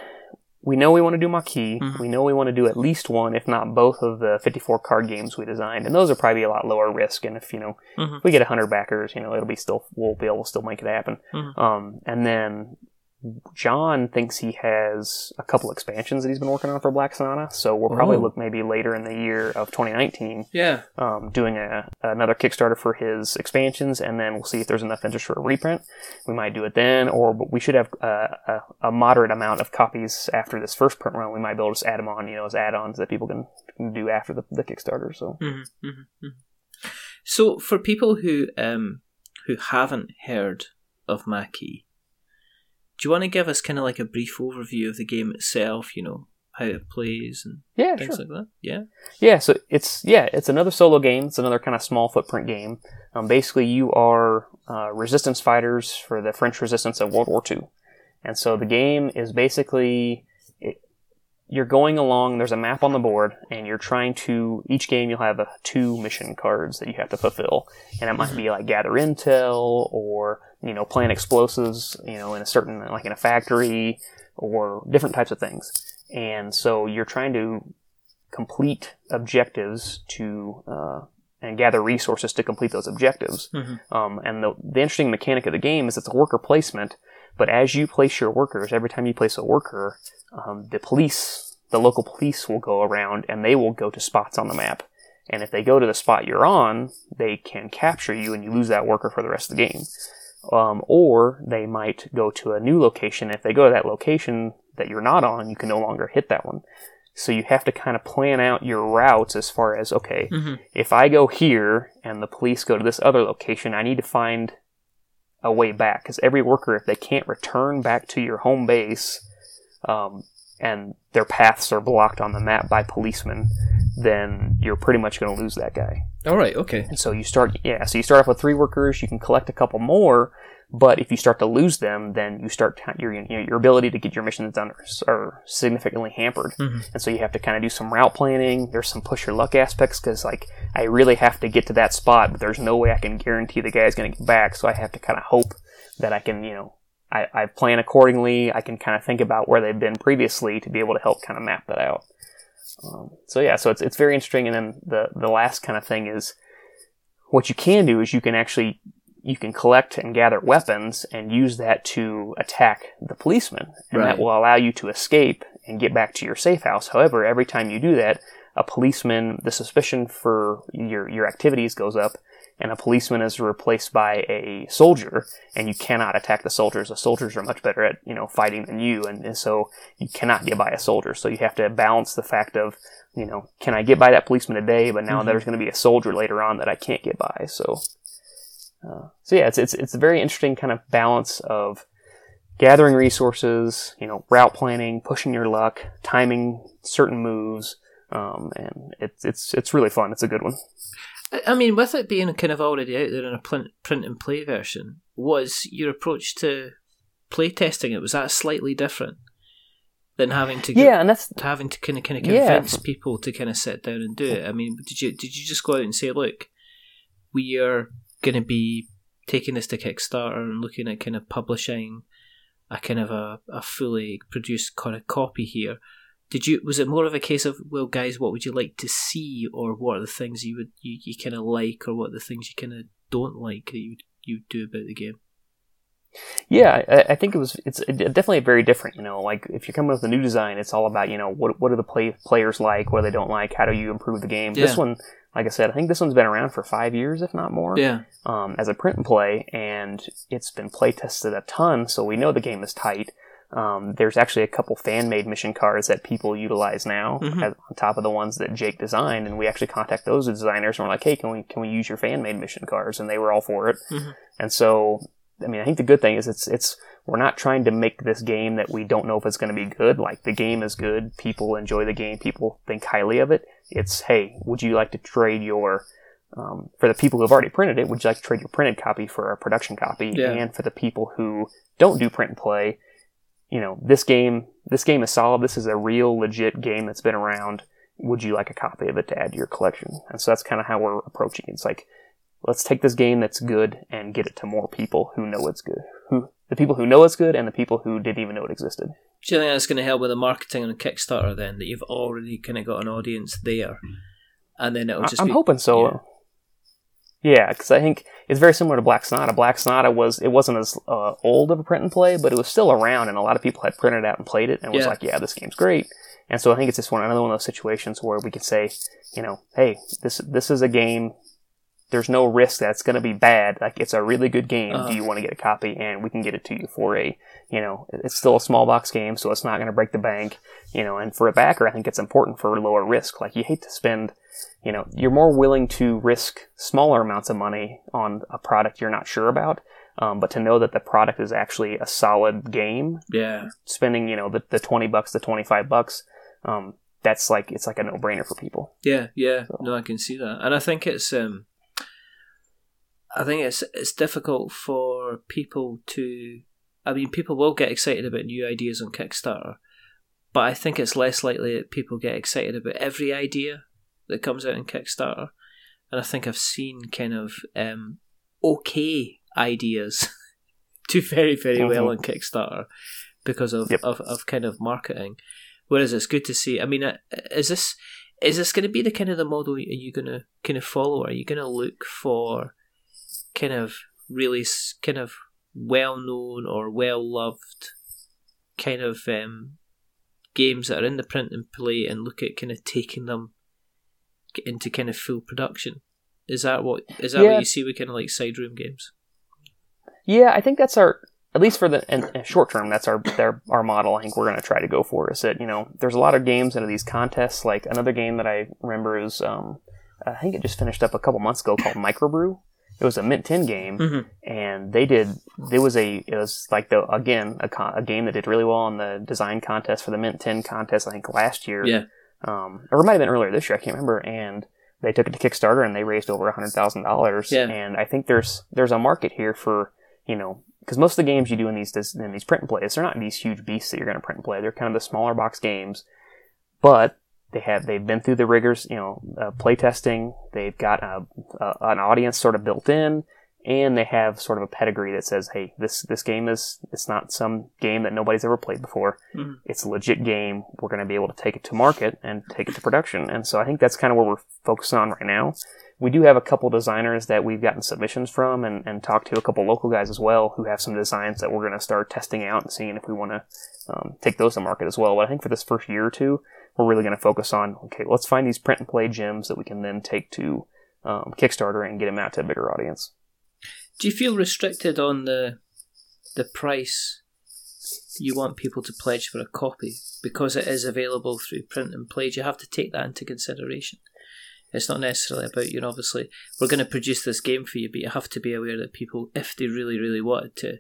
we know we want to do Maquis. Mm-hmm. We know we want to do at least one, if not both, of the 54 card games we designed, and those are probably a lot lower risk. And if you know, mm-hmm. if we get 100 backers, you know, it'll be still we'll be able to still make it happen. Mm-hmm. Um, and then John thinks he has a couple expansions that he's been working on for Black Sonata, so we'll probably oh. look maybe later in the year of 2019. Yeah, um, doing a another Kickstarter for his expansions, and then we'll see if there's enough interest for a reprint. We might do it then, or we should have uh, a, a, moderate amount of copies after this first print run. We might be able to just add them on, you know, as add-ons that people can, can do after the, the Kickstarter. So, mm-hmm, mm-hmm, mm-hmm. so for people who um, who haven't heard of Maquis do you want to give us kind of like a brief overview of the game itself? You know how it plays and yeah, things sure. like that. Yeah, yeah. So it's yeah, it's another solo game. It's another kind of small footprint game. Um, basically, you are uh, resistance fighters for the French resistance of World War II, and so the game is basically you're going along there's a map on the board and you're trying to each game you'll have a, two mission cards that you have to fulfill. And it might be like gather intel or you know plant explosives you know in a certain like in a factory or different types of things. And so you're trying to complete objectives to uh, and gather resources to complete those objectives. Mm-hmm. um, and the, the interesting mechanic of the game is it's a worker placement but as you place your workers every time you place a worker um, the police, the local police will go around and they will go to spots on the map And if they go to the spot you're on, they can capture you and you lose that worker for the rest of the game. Um, or they might go to a new location. If they go to that location that you're not on, you can no longer hit that one. So you have to kind of plan out your routes as far as okay, Mm-hmm. if I go here and the police go to this other location, I need to find a way back because every worker, if they can't return back to your home base, um, and their paths are blocked on the map by policemen, then you're pretty much going to lose that guy. All right. Okay. And so you start, yeah, so you start off with three workers, you can collect a couple more, but if you start to lose them, then you start, your, you know, your ability to get your missions done are, are significantly hampered. Mhm. And so you have to kind of do some route planning. There's some push your luck aspects because, like, I really have to get to that spot, but there's no way I can guarantee the guy's going to get back. So I have to kind of hope that I can, you know, I, I plan accordingly. I can kind of think about where they've been previously to be able to help kind of map that out. Um, so yeah, so it's it's very interesting. And then the the last kind of thing is what you can do is you can actually you can collect and gather weapons and use that to attack the policeman, and Right. that will allow you to escape and get back to your safe house. However, every time you do that, a policeman, the suspicion for your your activities goes up, and a policeman is replaced by a soldier, and you cannot attack the soldiers. The soldiers are much better at you know fighting than you, and, and so you cannot get by a soldier. So you have to balance the fact of you know can I get by that policeman today, but now Mhm. there's going to be a soldier later on that I can't get by. So uh, so yeah, it's it's it's a very interesting kind of balance of gathering resources, you know, route planning, pushing your luck, timing certain moves. Um, and it's it's it's really fun. It's a good one. I- mean, with it being kind of already out there in a print, print and play version, was your approach to play testing it was that slightly different than having to go- Yeah, and that's having to kind of kind of Yeah. convince people to kind of sit down and do it. I mean, did you did you just go out and say, look, we are going to be taking this to Kickstarter and looking at kind of publishing a kind of a, a fully produced kind of copy here. Did you was it more of a case of well, guys, what would you like to see, or what are the things you would you, you kind of like, or what are the things you kind of don't like that you would you do about the game? Yeah, I, I think it was. It's definitely very different. You know, like if you're coming with a new design, it's all about you know what what do the play players like, what they don't like, how do you improve the game. This one, like I said, I think this one's been around for five years, if not more. Yeah, um, as a print and play, and it's been play tested a ton, so we know the game is tight. Um, there's actually a couple fan made mission cards that people utilize now, Mhm. as, on top of the ones that Jake designed, and we actually contact those designers and we're like, hey, can we can we use your fan made mission cards? And they were all for it. Mhm. And so, I mean, I think the good thing is it's it's we're not trying to make this game that we don't know if it's going to be good. Like the game is good, people enjoy the game, people think highly of it. It's hey, would you like to trade your um, for the people who have already printed it, would you like to trade your printed copy for a production copy? Yeah. And for the people who don't do print and play, you know, this game, this game is solid. This is a real, legit game that's been around. Would you like a copy of it to add to your collection? And so that's kind of how we're approaching it. It's like, let's take this game that's good and get it to more people who know it's good. Who the people who know it's good and the people who didn't even know it existed. Do you think that's going to help with the marketing on Kickstarter then that you've already kind of got an audience there, and then it'll just I'm be hoping so. yeah. Yeah, because I think it's very similar to Black Sonata. Black Sonata was it wasn't as uh, old of a print and play, but it was still around, and a lot of people had printed it out and played it, and was Yeah. like, "Yeah, this game's great." And so I think it's just one another one of those situations where we can say, you know, hey, this this is a game. There's no risk that it's going to be bad. Like it's a really good game. Uh-huh. Do you want to get a copy? And we can get it to you for a, you know, it's still a small box game, so it's not going to break the bank. You know, and for a backer, I think it's important for lower risk. Like you hate to spend you know, you're more willing to risk smaller amounts of money on a product you're not sure about. Um, but to know that the product is actually a solid game, yeah. spending, you know, the, the 20 bucks, the 25 bucks, um, that's like, it's like a no brainer for people. Yeah, yeah, So- no, I can see that, and I think it's um, I think it's it's difficult for people to. I mean, people will get excited about new ideas on Kickstarter, but I think it's less likely that people get excited about every idea that comes out in Kickstarter, and I think I've seen kind of um, okay ideas do very very well Mhm. on Kickstarter because of, Yep. of of kind of marketing. Whereas it's good to see. I mean, uh, is this is this going to be the kind of the model are you going to kind of follow? Are you going to look for kind of really kind of well known or well loved kind of um, games that are in the print and play and look at kind of taking them into kind of full production. Is that what is that Yeah. what you see with kind of like side room games? Yeah, I think that's our at least for the short term. That's our their, our model. I think we're going to try to go for is that you know there's a lot of games into these contests. Like another game that I remember is um, I think it just finished up a couple months ago called Microbrew. It was a Mint Tin game, Mhm. and they did. There was a it was like the again a, con, a game that did really well in the design contest for the Mint Tin contest. I think last year, Yeah. um, or it might have been earlier this year. I can't remember. And they took it to Kickstarter and they raised over a hundred thousand dollars. And I think there's there's a market here for you know because most of the games you do in these in these print and plays, they're not these huge beasts that you're going to print and play. They're kind of the smaller box games, but they have they've been through the rigors, you know, uh, play testing. They've got a, a, an audience sort of built in, and they have sort of a pedigree that says, "Hey, this this game is it's not some game that nobody's ever played before. Mhm. It's a legit game. We're going to be able to take it to market and take it to production." And so I think that's kind of where we're focusing on right now. We do have a couple designers that we've gotten submissions from, and, and talked to a couple local guys as well who have some designs that we're going to start testing out and seeing if we want to um, take those to market as well. But I think for this first year or two, we're really going to focus on okay, let's find these print and play gems that we can then take to um, Kickstarter and get them out to a bigger audience. Do you feel restricted on the the price you want people to pledge for a copy because it is available through print and play? Do you have to take that into consideration? It's not necessarily about you know. Obviously, we're going to produce this game for you, but you have to be aware that people, if they really, really wanted to,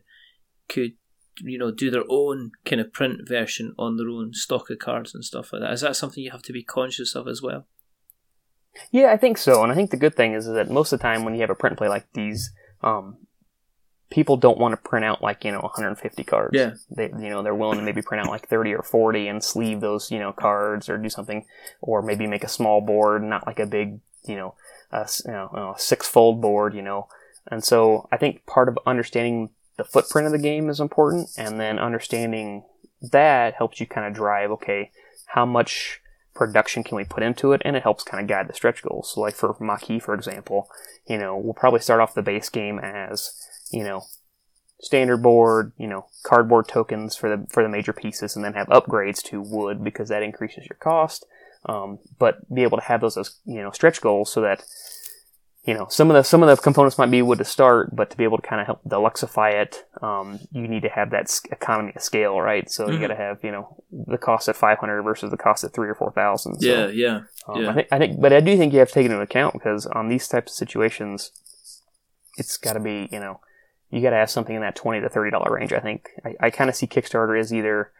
could you know do their own kind of print version on their own stock of cards and stuff like that. Is that something you have to be conscious of as well? Yeah, I think so. And I think the good thing is, is that most of the time when you have a print and play like these, um, people don't want to print out like you know 150 cards. Yeah. they you know they're willing to maybe print out like 30 or 40 and sleeve those you know cards or do something, or maybe make a small board, not like a big you know a, s- you know, a six fold board. You know, and so I think part of understanding the footprint of the game is important, and then understanding that helps you kind of drive okay how much production can we put into it and it helps kind of guide the stretch goals. So like for Maquis for example you know we'll probably start off the base game as you know standard board you know cardboard tokens for the for the major pieces and then have upgrades to wood because that increases your cost um, but be able to have those as you know stretch goals so that you know some of the some of the components might be wood to start but to be able to kind of help deluxify it um, you need to have that economy of scale right so you Mhm. got to have you know the cost at 500 versus the cost at 3 or 4000 so, yeah, um, Yeah. I think, I think, but I do think you have to take it into account because on these types of situations, it's got to be, you know, you got to have something in that twenty to thirty dollar range. I think I, I kind of see Kickstarter as either,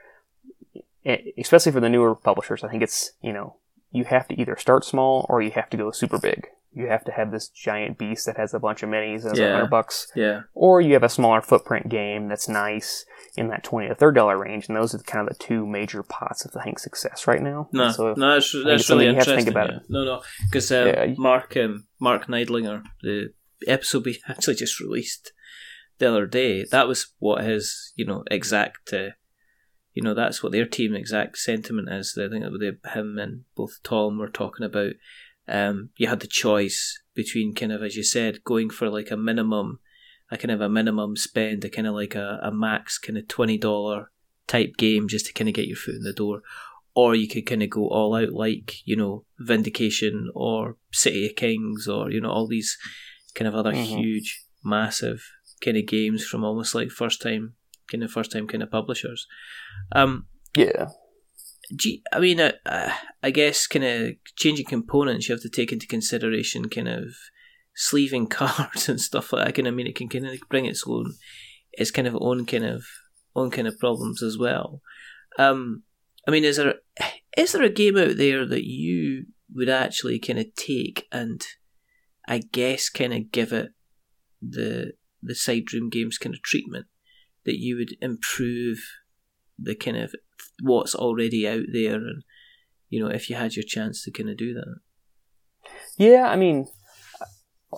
especially for the newer publishers. I think it's you know you have to either start small or you have to go super big. You have to have this giant beast that has a bunch of minis and a Yeah. hundred bucks, yeah. or you have a smaller footprint game that's nice in that twenty to thirty dollar range. And those are kind of the two major pots of I think success right now. No, so no, that's, that's really you have to interesting. think about yeah. it. No, no, because um, Yeah, Mark um, Mark Neidlinger, the episode we actually just released the other day, that was what his you know exact, uh, you know, that's what their team exact sentiment is. I think that they, him and both Tom were talking about. Um, you had the choice between kind of as you said, going for like a minimum, a kind of a minimum spend, a kind of like a, a max kind of twenty dollar type game just to kind of get your foot in the door, or you could kind of go all out like you know Vindication or City of Kings or you know all these kind of other Mhm. huge, massive kind of games from almost like first time kind of first time kind of publishers. Um, yeah, you- I mean, uh, uh, I guess kind of changing components, you have to take into consideration kind of sleeving cards and stuff like that. Kind of, I mean, it can kind of bring its own, its kind of own kind of own kind of problems as well. Um, I mean, is there is there a game out there that you would actually kind of take and I guess kind of give it the the side room games kind of treatment that you would improve the kind of what's already out there and you know if you had your chance to kind of do that Yeah, I mean,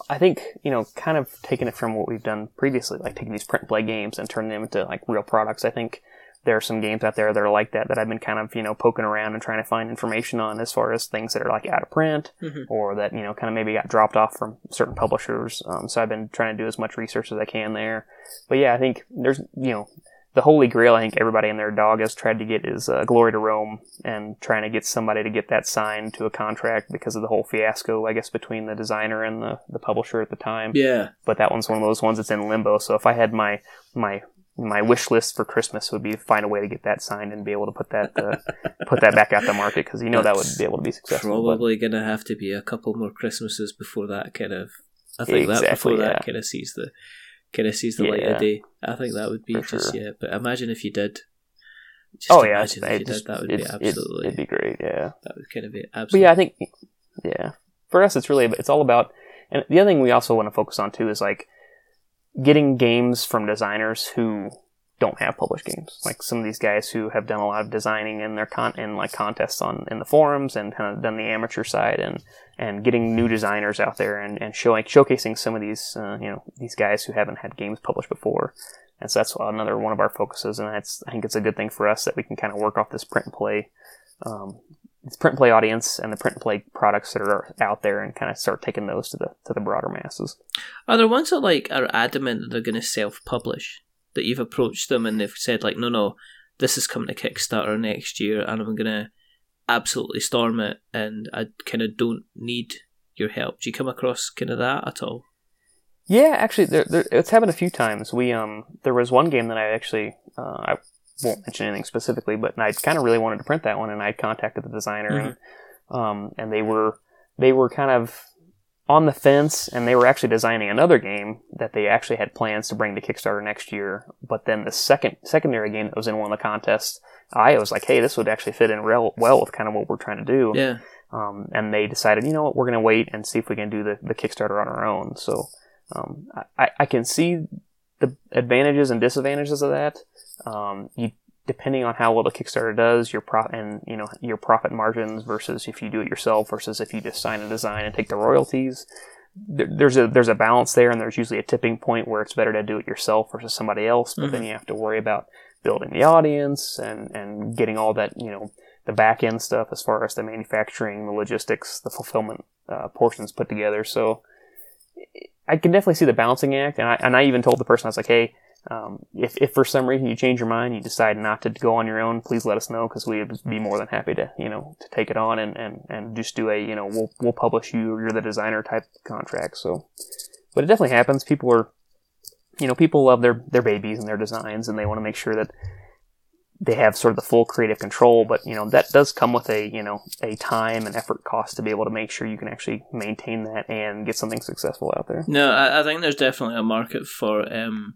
I think you know, kind of taking it from what we've done previously, like taking these print and play games and turning them into like real products. I think there are some games out there that are like that that I've been kind of you know poking around and trying to find information on as far as things that are like out of print Mhm. or that you know kind of maybe got dropped off from certain publishers. Um, so I've been trying to do as much research as I can there. But yeah, I think there's you know the holy grail I think everybody and their dog has tried to get is uh, Glory to Rome, and trying to get somebody to get that signed to a contract because of the whole fiasco, I guess, between the designer and the, the publisher at the time. Yeah. But that one's one of those ones that's in limbo. So if I had my my my wish list for Christmas would be to find a way to get that signed and be able to put that uh, put that back out the market because you know that would be able to be successful. Probably going to have to be a couple more Christmases before that kind of. I think Exactly, that before yeah. that kind of sees the kind of sees the light of day. I think that would be just sure. yeah. But imagine if you did. Just oh yeah, imagine if you just- did. That would be absolutely. it'd be great. Yeah. that would kind of be But absolutely. yeah, I think yeah. For us, it's really it's all about. And the other thing we also want to focus on too is like getting games from designers who don't have published games. Like some of these guys who have done a lot of designing in their con in like contests on in the forums and kind of done the amateur side and and getting new designers out there and, and showing showcasing some of these uh, you know these guys who haven't had games published before. And so that's another one of our focuses, and that's I think it's a good thing for us that we can kind of work off this print and play um, it's print and play audience and the print and play products that are out there and kind of start taking those to the to the broader masses. Are there ones that like are adamant that they're going to self-publish? That you've approached them and they've said like, no, no, this is coming to Kickstarter next year, and I'm going to absolutely storm it, and I kind of don't need your help. Do you come across kind of that at all? Yeah, actually, there, there, it's happened a few times. We um, there was one game that I actually uh, I won't mention anything specifically, but I kind of really wanted to print that one, and I contacted the designer, and um, and they were they were kind of on the fence, and they were actually designing another game that they actually had plans to bring to Kickstarter next year. But then the second secondary game that was in one of the contests, I was like, hey, this would actually fit in real well with kind of what we're trying to do. Yeah. Um, and they decided, you know what, we're going to wait and see if we can do the, the Kickstarter on our own. So um, I, I can see the advantages and disadvantages of that. Um, you depending on how well the Kickstarter does, your pro and you know your profit margins versus if you do it yourself versus if you just sign a design and take the royalties. There, there's a there's a balance there, and there's usually a tipping point where it's better to do it yourself versus somebody else. But then you have to worry about building the audience and and getting all that you know the back end stuff as far as the manufacturing, the logistics, the fulfillment uh, portions put together. So I can definitely see the balancing act, and I and I even told the person I was like, hey, um, if if for some reason you change your mind, you decide not to go on your own, please let us know because we would be more than happy to you know to take it on and and and just do a you know we'll we'll publish you, you're the designer type contract. So, but it definitely happens. People are you know people love their their babies and their designs, and they want to make sure that they have sort of the full creative control, but you know that does come with a you know a time and effort cost to be able to make sure you can actually maintain that and get something successful out there. No, I, I think there's definitely a market for um,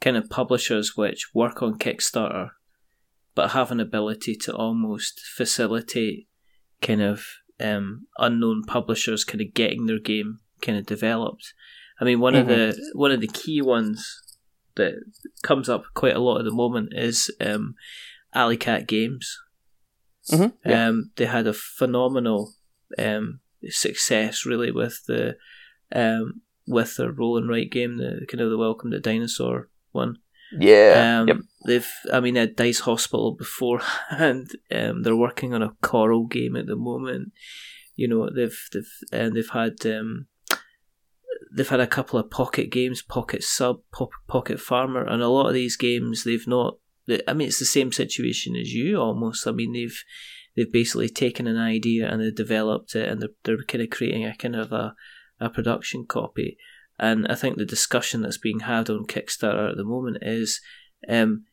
kind of publishers which work on Kickstarter, but have an ability to almost facilitate kind of um, unknown publishers kind of getting their game kind of developed. I mean, one of the one of the key ones that comes up quite a lot at the moment is um, Alley Cat Games. Mhm, yeah. Um, they had a phenomenal um, success really with the um, with their roll and write game, the kind of the Welcome to Dinosaur one. Yeah. Um, yep. They've, I mean, at Dice Hospital beforehand. Um, they're working on a Coral game at the moment. You know, they've they've and they've had um, they've had a couple of pocket games, Pocket Sub, Pop, Pocket Farmer, and a lot of these games they've not. they- I mean, it's the same situation as you almost. I mean, they've they've basically taken an idea and they've developed it, and they're they're kind of creating a kind of a a production copy. And I think the discussion that's being had on Kickstarter at the moment is, um,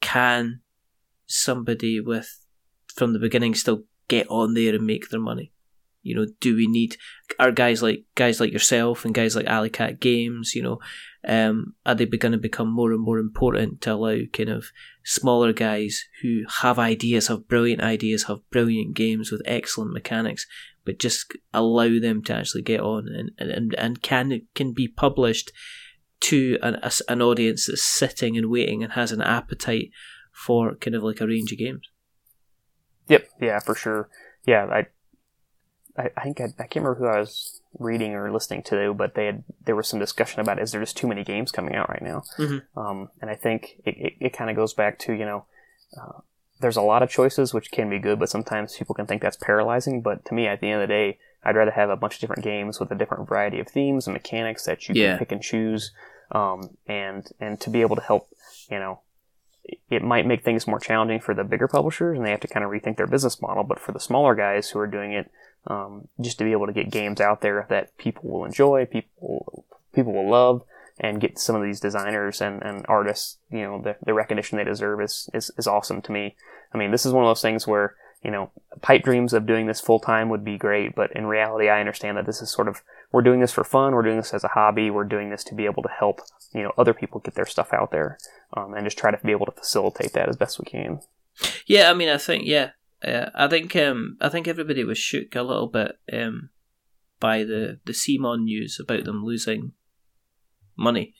can somebody with from the beginning still get on there and make their money? You know, do we need are guys like guys like yourself and guys like Alley Cat Games? You know, um, are they going to become more and more important to allow kind of smaller guys who have ideas, have brilliant ideas, have brilliant games with excellent mechanics, but just allow them to actually get on and and, and can can be published to an a an audience that's sitting and waiting and has an appetite for kind of like a range of games. Yep. Yeah, for sure. Yeah, I, I, I think I, I can't remember who I was reading or listening to, but they had there was some discussion about is there just too many games coming out right now? Mhm. Um, and I think it, it, it kind of goes back to you know. Uh, there's a lot of choices which can be good, but sometimes people can think that's paralyzing. But to me, at the end of the day, I'd rather have a bunch of different games with a different variety of themes and mechanics that you Yeah. can pick and choose, um, and and to be able to help you know, it might make things more challenging for the bigger publishers and they have to kind of rethink their business model. But for the smaller guys who are doing it, um, just to be able to get games out there that people will enjoy, people people will love, and get some of these designers and, and artists, you know, the, the recognition they deserve is, is, is awesome to me. I mean, this is one of those things where, you know, pipe dreams of doing this full time would be great, but in reality, I understand that this is sort of, we're doing this for fun, we're doing this as a hobby, we're doing this to be able to help, you know, other people get their stuff out there, um, and just try to be able to facilitate that as best we can. Yeah, I mean, I think, yeah, uh, I think, um, I think everybody was shook a little bit, um, by the, the CMON news about them losing money.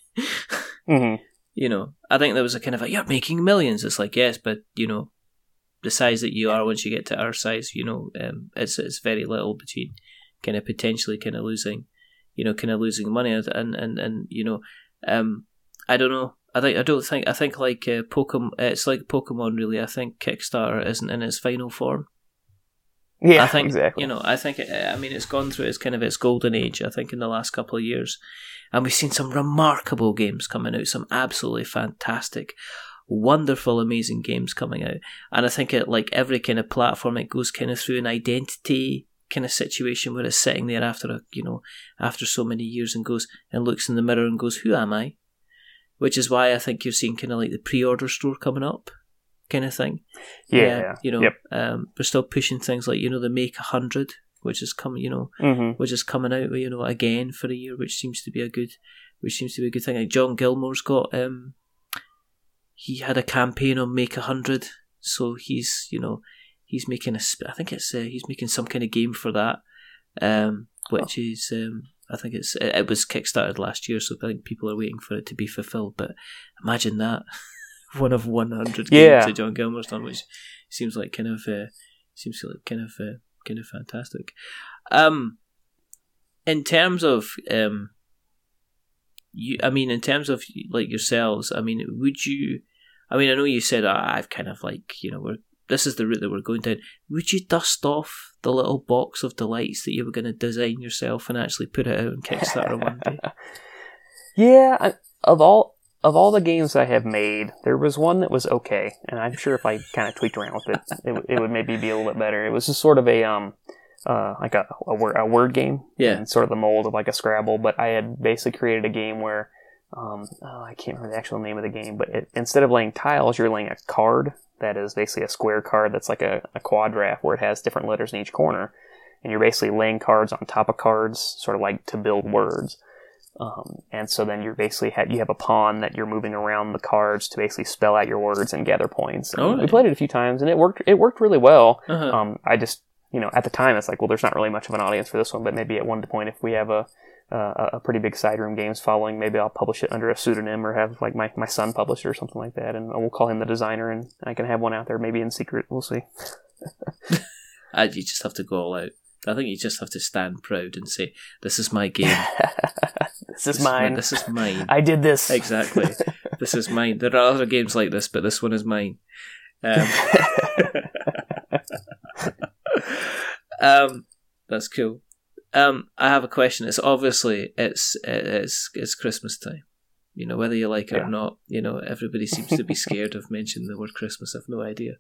Mm-hmm. You know, I think there was a kind of a, you're making millions. It's like, yes, but, you know, the size that you are once you get to our size, you know, um, it's, it's very little between kind of potentially kind of losing, you know, kind of losing money. And, and, and you know, um, I don't know. I think I don't think I think like uh, Pokemon. It's like Pokemon, really. I think Kickstarter isn't in its final form. Yeah, I think exactly. you know. I think it, I mean it's gone through its kind of its golden age. I think in the last couple of years, and we've seen some remarkable games coming out. Some absolutely fantastic, wonderful, amazing games coming out. And I think it like every kind of platform, it goes kind of through an identity kind of situation where it's sitting there after a you know after so many years and goes and looks in the mirror and goes, "Who am I?" Which is why I think you're seeing kind of like the pre-order store coming up kind of thing. yeah, you know, Yep. um, we're still pushing things like you know the Make a Hundred, which is coming, you know, hmm which is coming out, you know, again for a year, which seems to be a good, which seems to be a good thing. Like John Gilmore's got, um, he had a campaign on Make a Hundred, so he's, you know, he's making a, I think it's, uh, he's making some kind of game for that, um, which is, um, I think it's, it, it was kickstarted last year, so I think people are waiting for it to be fulfilled. But imagine that, one of one hundred games Yeah. that John Gilmore's done, which seems like kind of, uh, seems like kind of, uh, kind of fantastic. Um, in terms of um, you, I mean, in terms of like yourselves, I mean, would you? I mean, I know you said "Ah, I've kind of like you know we're this is the route that we're going down. Would you dust off the little box of delights that you were going to design yourself and actually put it out on Kickstarter one day? Yeah, I, of all of all the games I have made, there was one that was okay, and I'm sure if I kind of tweaked around with it, it, it would maybe be a little bit better. It was just sort of a um, uh, like a a word, a word game, Yeah. in sort of the mold of like a Scrabble. But I had basically created a game where, um, oh, I can't remember the actual name of the game, but it, instead of laying tiles, you're laying a card that is basically a square card that's like a, a quadrant where it has different letters in each corner, and you're basically laying cards on top of cards, sort of like to build words. Um, and so then you're basically ha- you have a pawn that you're moving around the cards to basically spell out your words and gather points. And Oh, we played it a few times and it worked. It worked really well. Uh-huh. Um, I just you know at the time it's like well there's not really much of an audience for this one, but maybe at one point if we have a uh, a pretty big side room games following, maybe I'll publish it under a pseudonym or have like my, my son publish it or something like that, and we'll call him the designer, and I can have one out there maybe in secret. We'll see. You just have to go all out. I think you just have to stand proud and say, "This is my game. this is my- mine. This is mine." I did this Exactly. this is mine. There are other games like this, but this one is mine. Um, um, that's cool. Um, I have a question. It's obviously it's it's it's Christmas time. You know whether you like it Yeah. or not. You know everybody seems to be scared of mentioning the word Christmas. I've no idea.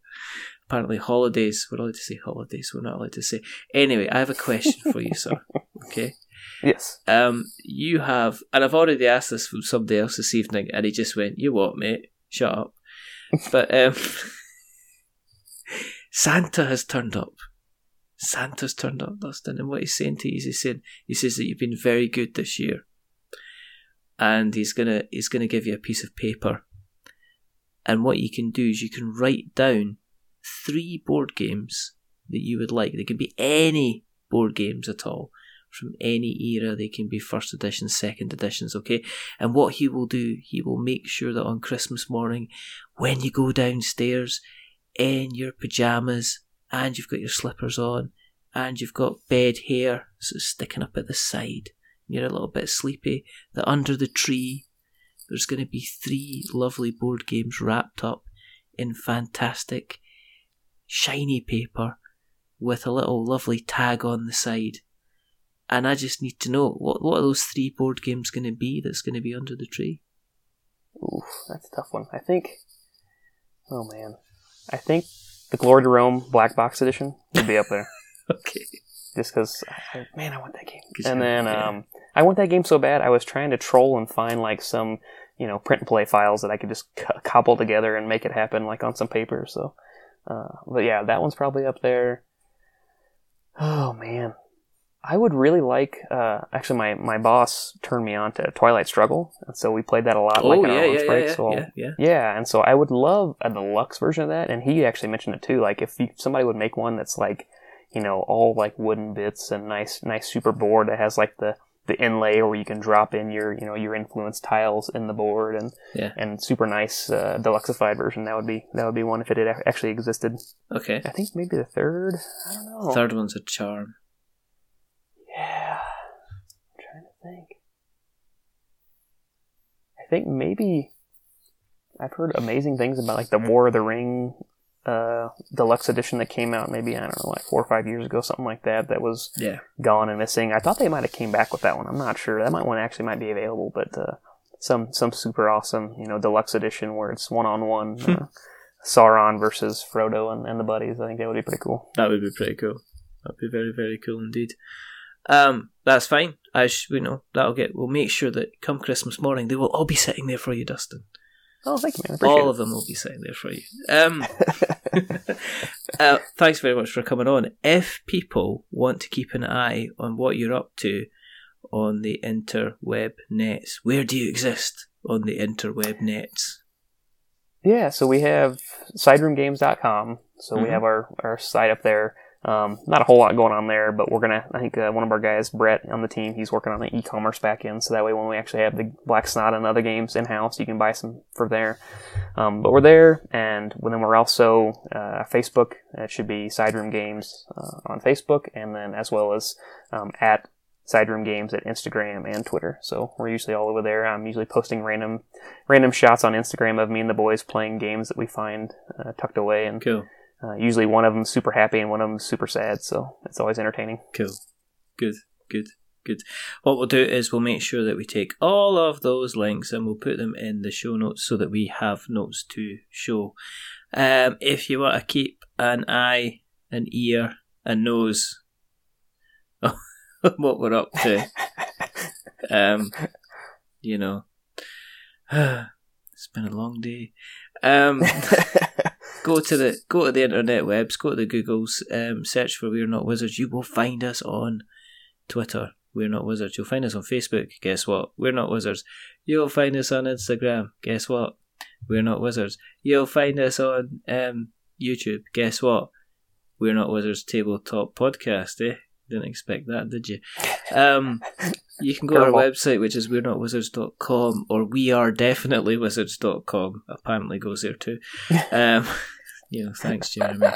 Apparently, holidays. We're allowed to say holidays. We're not allowed to say. Anyway, I have a question for you, sir. Okay. yes. Um, you have, and I've already asked this from somebody else this evening, and he just went, "You what, mate? Shut up." But um, Santa has turned up. Santa's turned up, Dustin, and what he's saying to you is he's saying he says that you've been very good this year, and he's gonna he's gonna give you a piece of paper, and what you can do is you can write down three board games that you would like. They can be any board games at all from any era. They can be first editions, second editions, okay? And what he will do, he will make sure that on Christmas morning, when you go downstairs in your pajamas and you've got your slippers on and you've got bed hair of sticking up at the side, you're a little bit sleepy, that under the tree there's going to be three lovely board games wrapped up in fantastic shiny paper with a little lovely tag on the side and I just need to know what what are those three board games going to be that's going to be under the tree. Ooh, that's a tough one. I think. Oh man, I think the Glory to Rome Black Box Edition would be up there. okay. Just because, man, I want that game. And then um, I want that game so bad. I was trying to troll and find like some, you know, print and play files that I could just co- cobble together and make it happen like on some paper. So, uh, but yeah, that one's probably up there. Oh man, I would really like. Uh, actually, my my boss turned me on to Twilight Struggle, and so we played that a lot. Oh like our yeah, lunch yeah, yeah, break, yeah, so yeah, yeah. yeah, and so I would love a deluxe version of that. And he actually mentioned it too. Like if you, somebody would make one that's like, you know, all like wooden bits and nice, nice super board that has like the the inlay where you can drop in your, you know, your influence tiles in the board and Yeah. and super nice uh, deluxeified version. That would be that would be one if it had actually existed. Okay. I think maybe the third. I don't know. Third one's a charm. Yeah. I'm trying to think. I think maybe I've heard amazing things about like the War of the Ring uh deluxe edition that came out maybe I don't know like four or five years ago something like that that was Yeah. gone and missing. I thought they might have came back with that one. I'm not sure. That might one actually might be available, but uh some some super awesome, you know, deluxe edition where it's one on one Sauron versus Frodo and, and the buddies. I think that would be pretty cool. That would be pretty cool. That'd be very, very cool indeed. Um, that's fine. I sh- you know that'll get. We'll make sure that come Christmas morning they will all be sitting there for you, Dustin. Oh, thank you, man. All it. of them will be sitting there for you. Um, uh, thanks very much for coming on. If people want to keep an eye on what you're up to on the interweb nets, where do you exist on the interweb nets? Yeah, so we have sideroomgames.com. So we Mhm. have our, our site up there. Um, not a whole lot going on there, but we're gonna. I think uh, one of our guys, Brett, on the team, he's working on the e-commerce backend. So that way, when we actually have the Black Sonata and other games in house, you can buy some for there. Um, but we're there, and then we're also uh, Facebook. It should be Sideroom Games uh, on Facebook, and then as well as um, at Sideroom Games at Instagram and Twitter. So we're usually all over there. I'm usually posting random random shots on Instagram of me and the boys playing games that we find uh, tucked away, and Cool, uh, usually one of them super happy and one of them super sad. So it's always entertaining. cool, good, good, good. What we'll do is we'll make sure that we take all of those links and we'll put them in the show notes so that we have notes to show. Um, if you want to keep an eye, an ear, a nose what we're up to, um, you know, it's been a long day. Um, go to the go to the internet webs, go to the Googles, um, search for We're Not Wizards. You will find us on Twitter. We're Not Wizards. You'll find us on Facebook. Guess what? We're Not Wizards. You'll find us on Instagram. Guess what? We're Not Wizards. You'll find us on um, YouTube. Guess what? We're Not Wizards Tabletop Podcast. Eh? Didn't expect that, did you? Um, you can go to our website, which is we're not wizards.com, or we are definitely wizards.com. Apparently goes there too. Um, you know, thanks, Jeremy.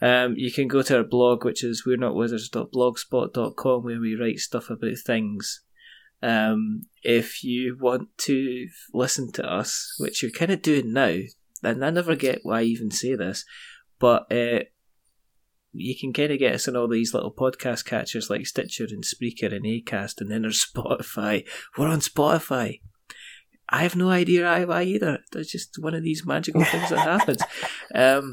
Um, you can go to our blog, which is we're not wizards.blogspot.com, where we write stuff about things. Um, if you want to listen to us, which you're kind of doing now, and I never get why I even say this, but uh, you can kind of get us on all these little podcast catchers like Stitcher and Spreaker and Acast, and then there's Spotify. We're on Spotify. I have no idea why either. That's just one of these magical things that happens. Um,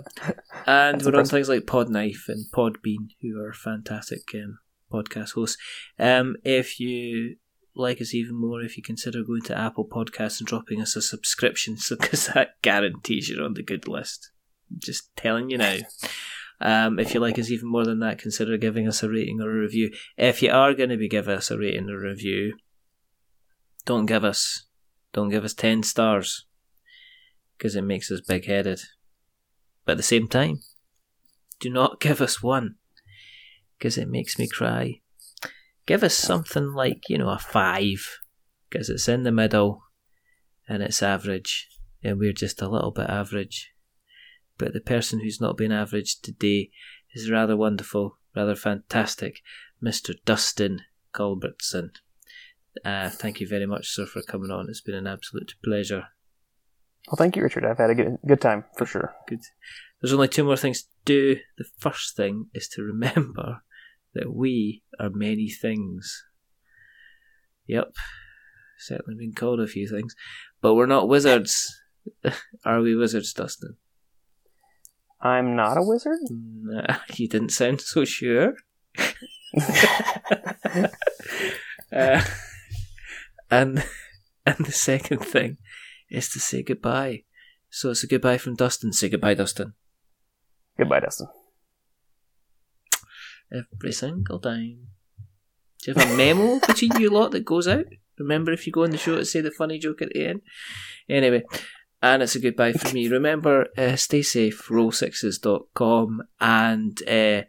and That's we're on things like Podknife and Podbean, who are fantastic um, podcast hosts. Um, if you like us even more, if you consider going to Apple Podcasts and dropping us a subscription, so because that guarantees you're on the good list. I'm Just telling you now. Um, if you like us even more than that, consider giving us a rating or a review. If you are going to be giving us a rating or review, don't give us, don't give us ten stars, because it makes us big headed. But at the same time, do not give us one, because it makes me cry. Give us something like you know a five, because it's in the middle, and it's average, and we're just a little bit average but the person who's not been average today is rather wonderful, rather fantastic, Mr. Dustin Culbertson. Uh, thank you very much, sir, for coming on. It's been an absolute pleasure. Well, thank you, Richard. I've had a good good time for sure. Good. There's only two more things to do. The first thing is to remember that we are many things. Yep, certainly been called a few things. but we're not wizards. Are we wizards, Dustin? I'm not a wizard. Nah, you didn't sound so sure. uh, and and the second thing is to say goodbye. So it's a goodbye from Dustin. Say goodbye, Dustin. Goodbye, Dustin. Every single time. Do you have a memo between you lot that goes out? Remember if you go on the show to say the funny joke at the end? Anyway, and it's a goodbye for me. Remember, uh, stay safe, roll6s.com, and uh,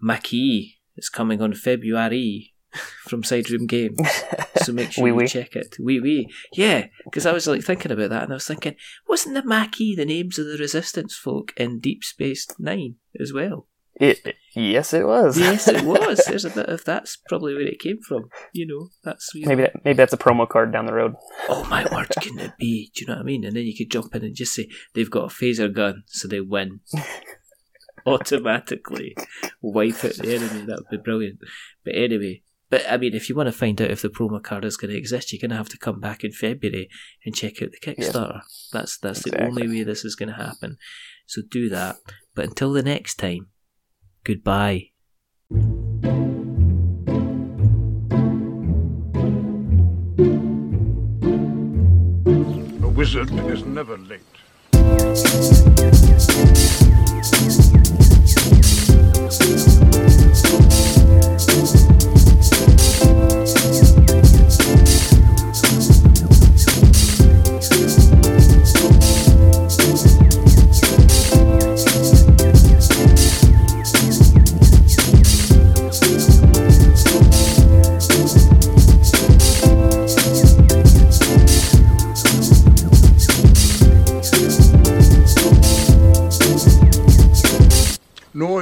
Maquis is coming on February from Sideroom Games. So make sure Oui, you oui. check it. Wee wee. Yeah, because I was like thinking about that and I was thinking, wasn't the Maquis the names of the resistance folk in Deep Space Nine as well? It, yes, it was. Yes, it was. There's a bit of that's probably where it came from. You know, that's maybe that, maybe that's a promo card down the road. oh my word, can't it be? Do you know what I mean? And then you could jump in and just say they've got a phaser gun, so they win automatically. Wipe out the enemy. That would be brilliant. But anyway, but I mean, if you want to find out if the promo card is going to exist, you're going to have to come back in February and check out the Kickstarter. That's that's the only way this is going to happen. So do that. But until the next time, goodbye. A wizard is never late.